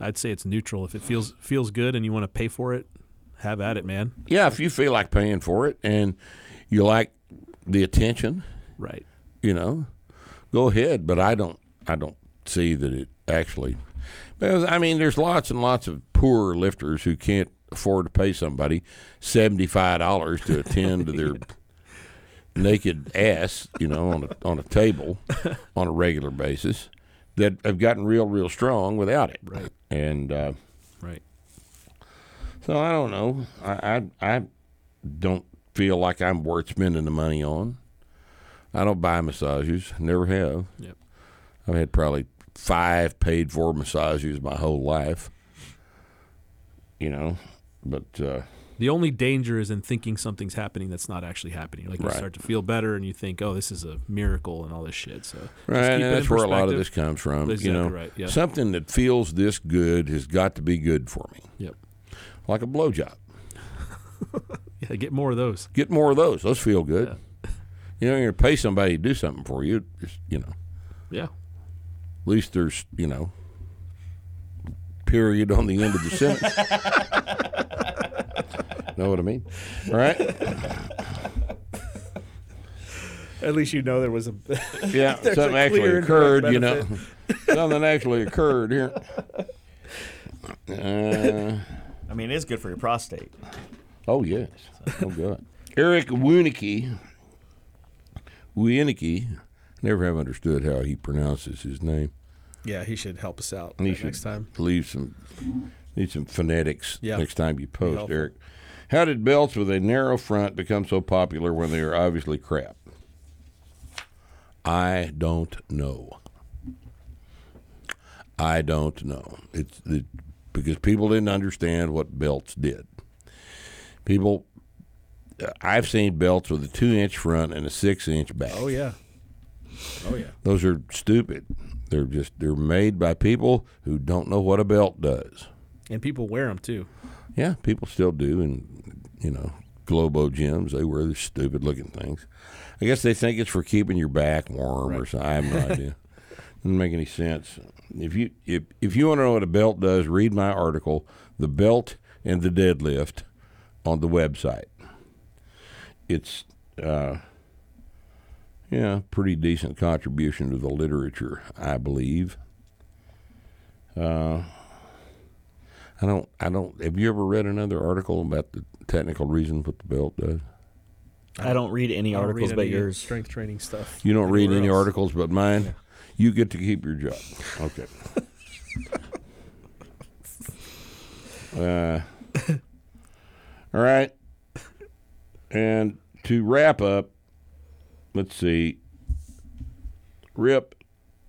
I'd say it's neutral. If it feels feels good and you want to pay for it, have at it, man. Yeah, if you feel like paying for it and you like the attention, Right. you know, go ahead. But I don't, I don't see that it actually. Because I mean, there's lots and lots of poor lifters who can't afford to pay somebody seventy five dollars to attend to their naked ass, you know, on a on a table on a regular basis that have gotten real, real strong without it. Right. And uh, Right. so I don't know. I, I I don't feel like I'm worth spending the money on. I don't buy massages. Never have. Yep. I've had probably five paid for massages my whole life. You know, but uh, The only danger is in thinking something's happening that's not actually happening. Like you Right. start to feel better and you think, "Oh, this is a miracle" and all this shit. So right, and that's where a lot of this comes from. Exactly you know, right, yeah. something that feels this good has got to be good for me, Yep. like a blowjob. Yeah, get more of those. Get more of those. Those feel good. You know, you're pay somebody to do something for you. It's, you know. Yeah. At least there's, you know, period on the end of the sentence. know what I mean? All right? At least you know there was a. Yeah, something a actually occurred, you know. something actually occurred here. Uh, I mean, it is good for your prostate. oh, yes. Oh, God. Eric Wienicke. Wienicke. Never have understood how he pronounces his name. Yeah, he should help us out He should next time. leave some need some phonetics Yeah. next time you post. Eric. How did belts with a narrow front become so popular when they are obviously crap? I don't know. I don't know. It's it, because people didn't understand what belts did. People, I've seen belts with a two-inch front and a six-inch back. Oh yeah. Oh yeah. Those are stupid. They're just they're made by people who don't know what a belt does. And people wear them too. Yeah, people still do, and you know, Globo gyms they wear these stupid looking things. I guess they think it's for keeping your back warm or something. I have no idea. Doesn't make any sense. If you if if you want to know what a belt does, read my article, "The Belt and the Deadlift," on the website. It's uh, yeah, pretty decent contribution to the literature, I believe. Uh, I don't. I don't. Have you ever read another article about the technical reason what the belt does? I don't read any don't articles read but any yours. Strength training stuff. You don't read any else. articles but mine. You get to keep your job. Okay. uh, all right. And to wrap up, let's see. Rip,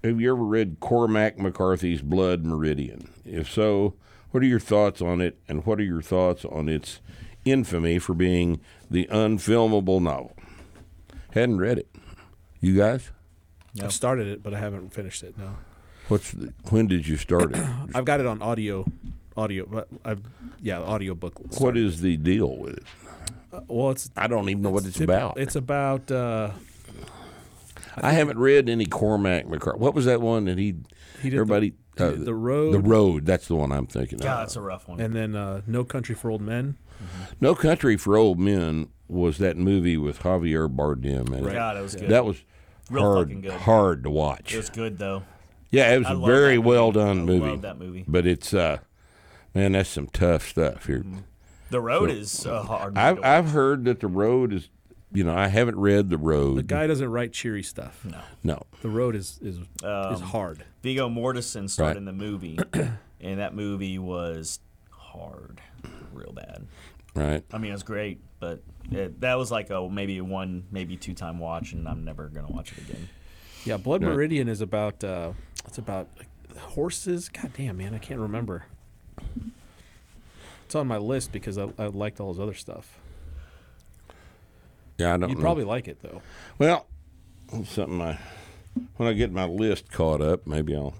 have you ever read Cormac McCarthy's Blood Meridian? If so, what are your thoughts on it, and what are your thoughts on its infamy for being the unfilmable novel? Hadn't read it. You guys? I've started it, but I haven't finished it. No, What's the, when did you start it? I've got it on audio, audio. But I've yeah, audio book. what is the deal with it? Well, it's I don't even know what it's typ- about. It's about uh, I haven't read any Cormac McCarthy. What was that one that he? he did everybody. the, uh, the, the road, The road. That's the one I'm thinking God, of. that's a rough one. and then uh, No Country for Old Men. No Country for Old Men was that movie with Javier Bardem. in it. God, it was good. That was Real hard, fucking good. hard to watch. it was good though. yeah, it was I a love very well done I movie. love that movie. But it's uh, man, that's some tough stuff here. The road is a hard. movie I've. I've heard that the road is, you know, I haven't read the road. The guy doesn't write cheery stuff. no. no, The road is is is Um, hard. Viggo Mortensen starred Right. in the movie, and that movie was hard, real bad. right? I mean, it was great, but it, that was like a maybe a one, maybe two time watch, and I'm never gonna watch it again. Yeah, Blood Right. Meridian is about uh, it's about horses. God damn, man, I can't remember. It's on my list because I, I liked all his other stuff. Yeah, I don't You'd know. probably like it though. Well, something I when I get my list caught up, maybe I'll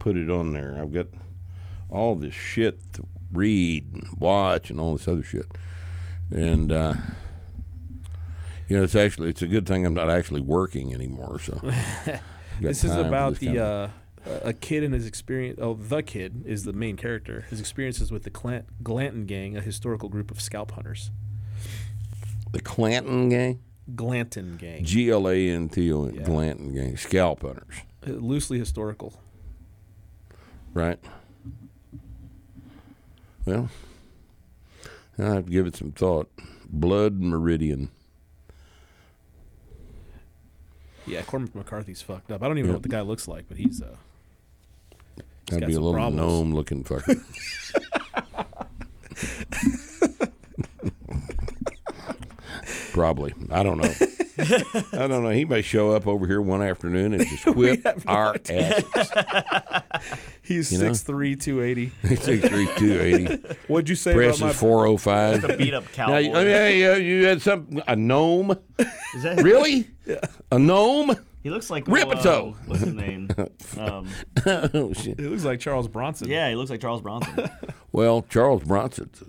put it on there. I've got all this shit to read and watch and all this other shit, and uh, you know, it's actually it's a good thing I'm not actually working anymore. So This is about this the uh, a kid and his experience. Oh, the kid is the main character. His experiences with the Glan- Glanton Gang, a historical group of scalp hunters. The Clanton gang, Glanton Gang, G L A N T O N, Yeah. Glanton gang, scalp hunters, Uh, loosely historical. right? Well, I have to give it some thought. Blood Meridian. Yeah, Cormac McCarthy's fucked up. I don't even know what the guy looks like, but he's uh, That'd got be a little problems. gnome looking fucker. Probably. I don't know. I don't know. He may show up over here one afternoon and just whip our ass. he's You know? six three, two eighty. Six three two eighty. What'd you say Press about my is four oh five. Beat up Now, cowboy. you, you, you had some a gnome? Is that Really? A gnome? He looks like Rippetoe. Uh, what's his name? Um, oh shit. It looks like Charles Bronson. yeah, he looks like Charles Bronson. Well, Charles Bronson's a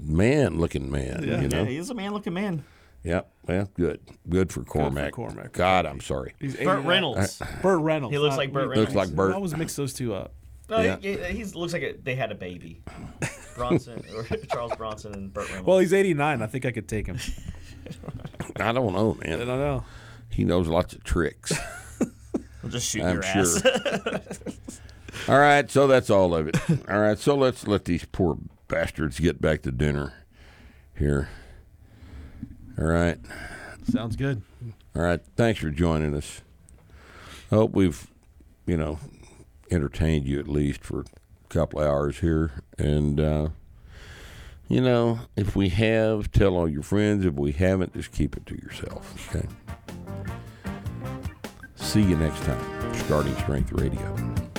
man-looking man. You know. yeah, he's a man-looking man. Yeah, well, good. Good for Cormac. Cormac. God, I'm sorry. He's Burt 89. Reynolds. Burt Reynolds. He looks like Burt we- Reynolds. Looks like Burt. I always mix those two up. No, Yeah. he, he looks like a, they had a baby. Bronson or Charles Bronson and Burt Reynolds. Well, he's 89. I think I could take him. I don't know, man. I don't know. He knows lots of tricks. we'll just shoot I'm your sure. all right, so that's all of it. All right, so let's let these poor bastards get back to dinner here. All right. Sounds good. All right. Thanks for joining us. I hope we've, you know, entertained you at least for a couple hours here. And, uh, you know, if we have, tell all your friends. If we haven't, just keep it to yourself. Okay. See you next time. Starting Strength Radio.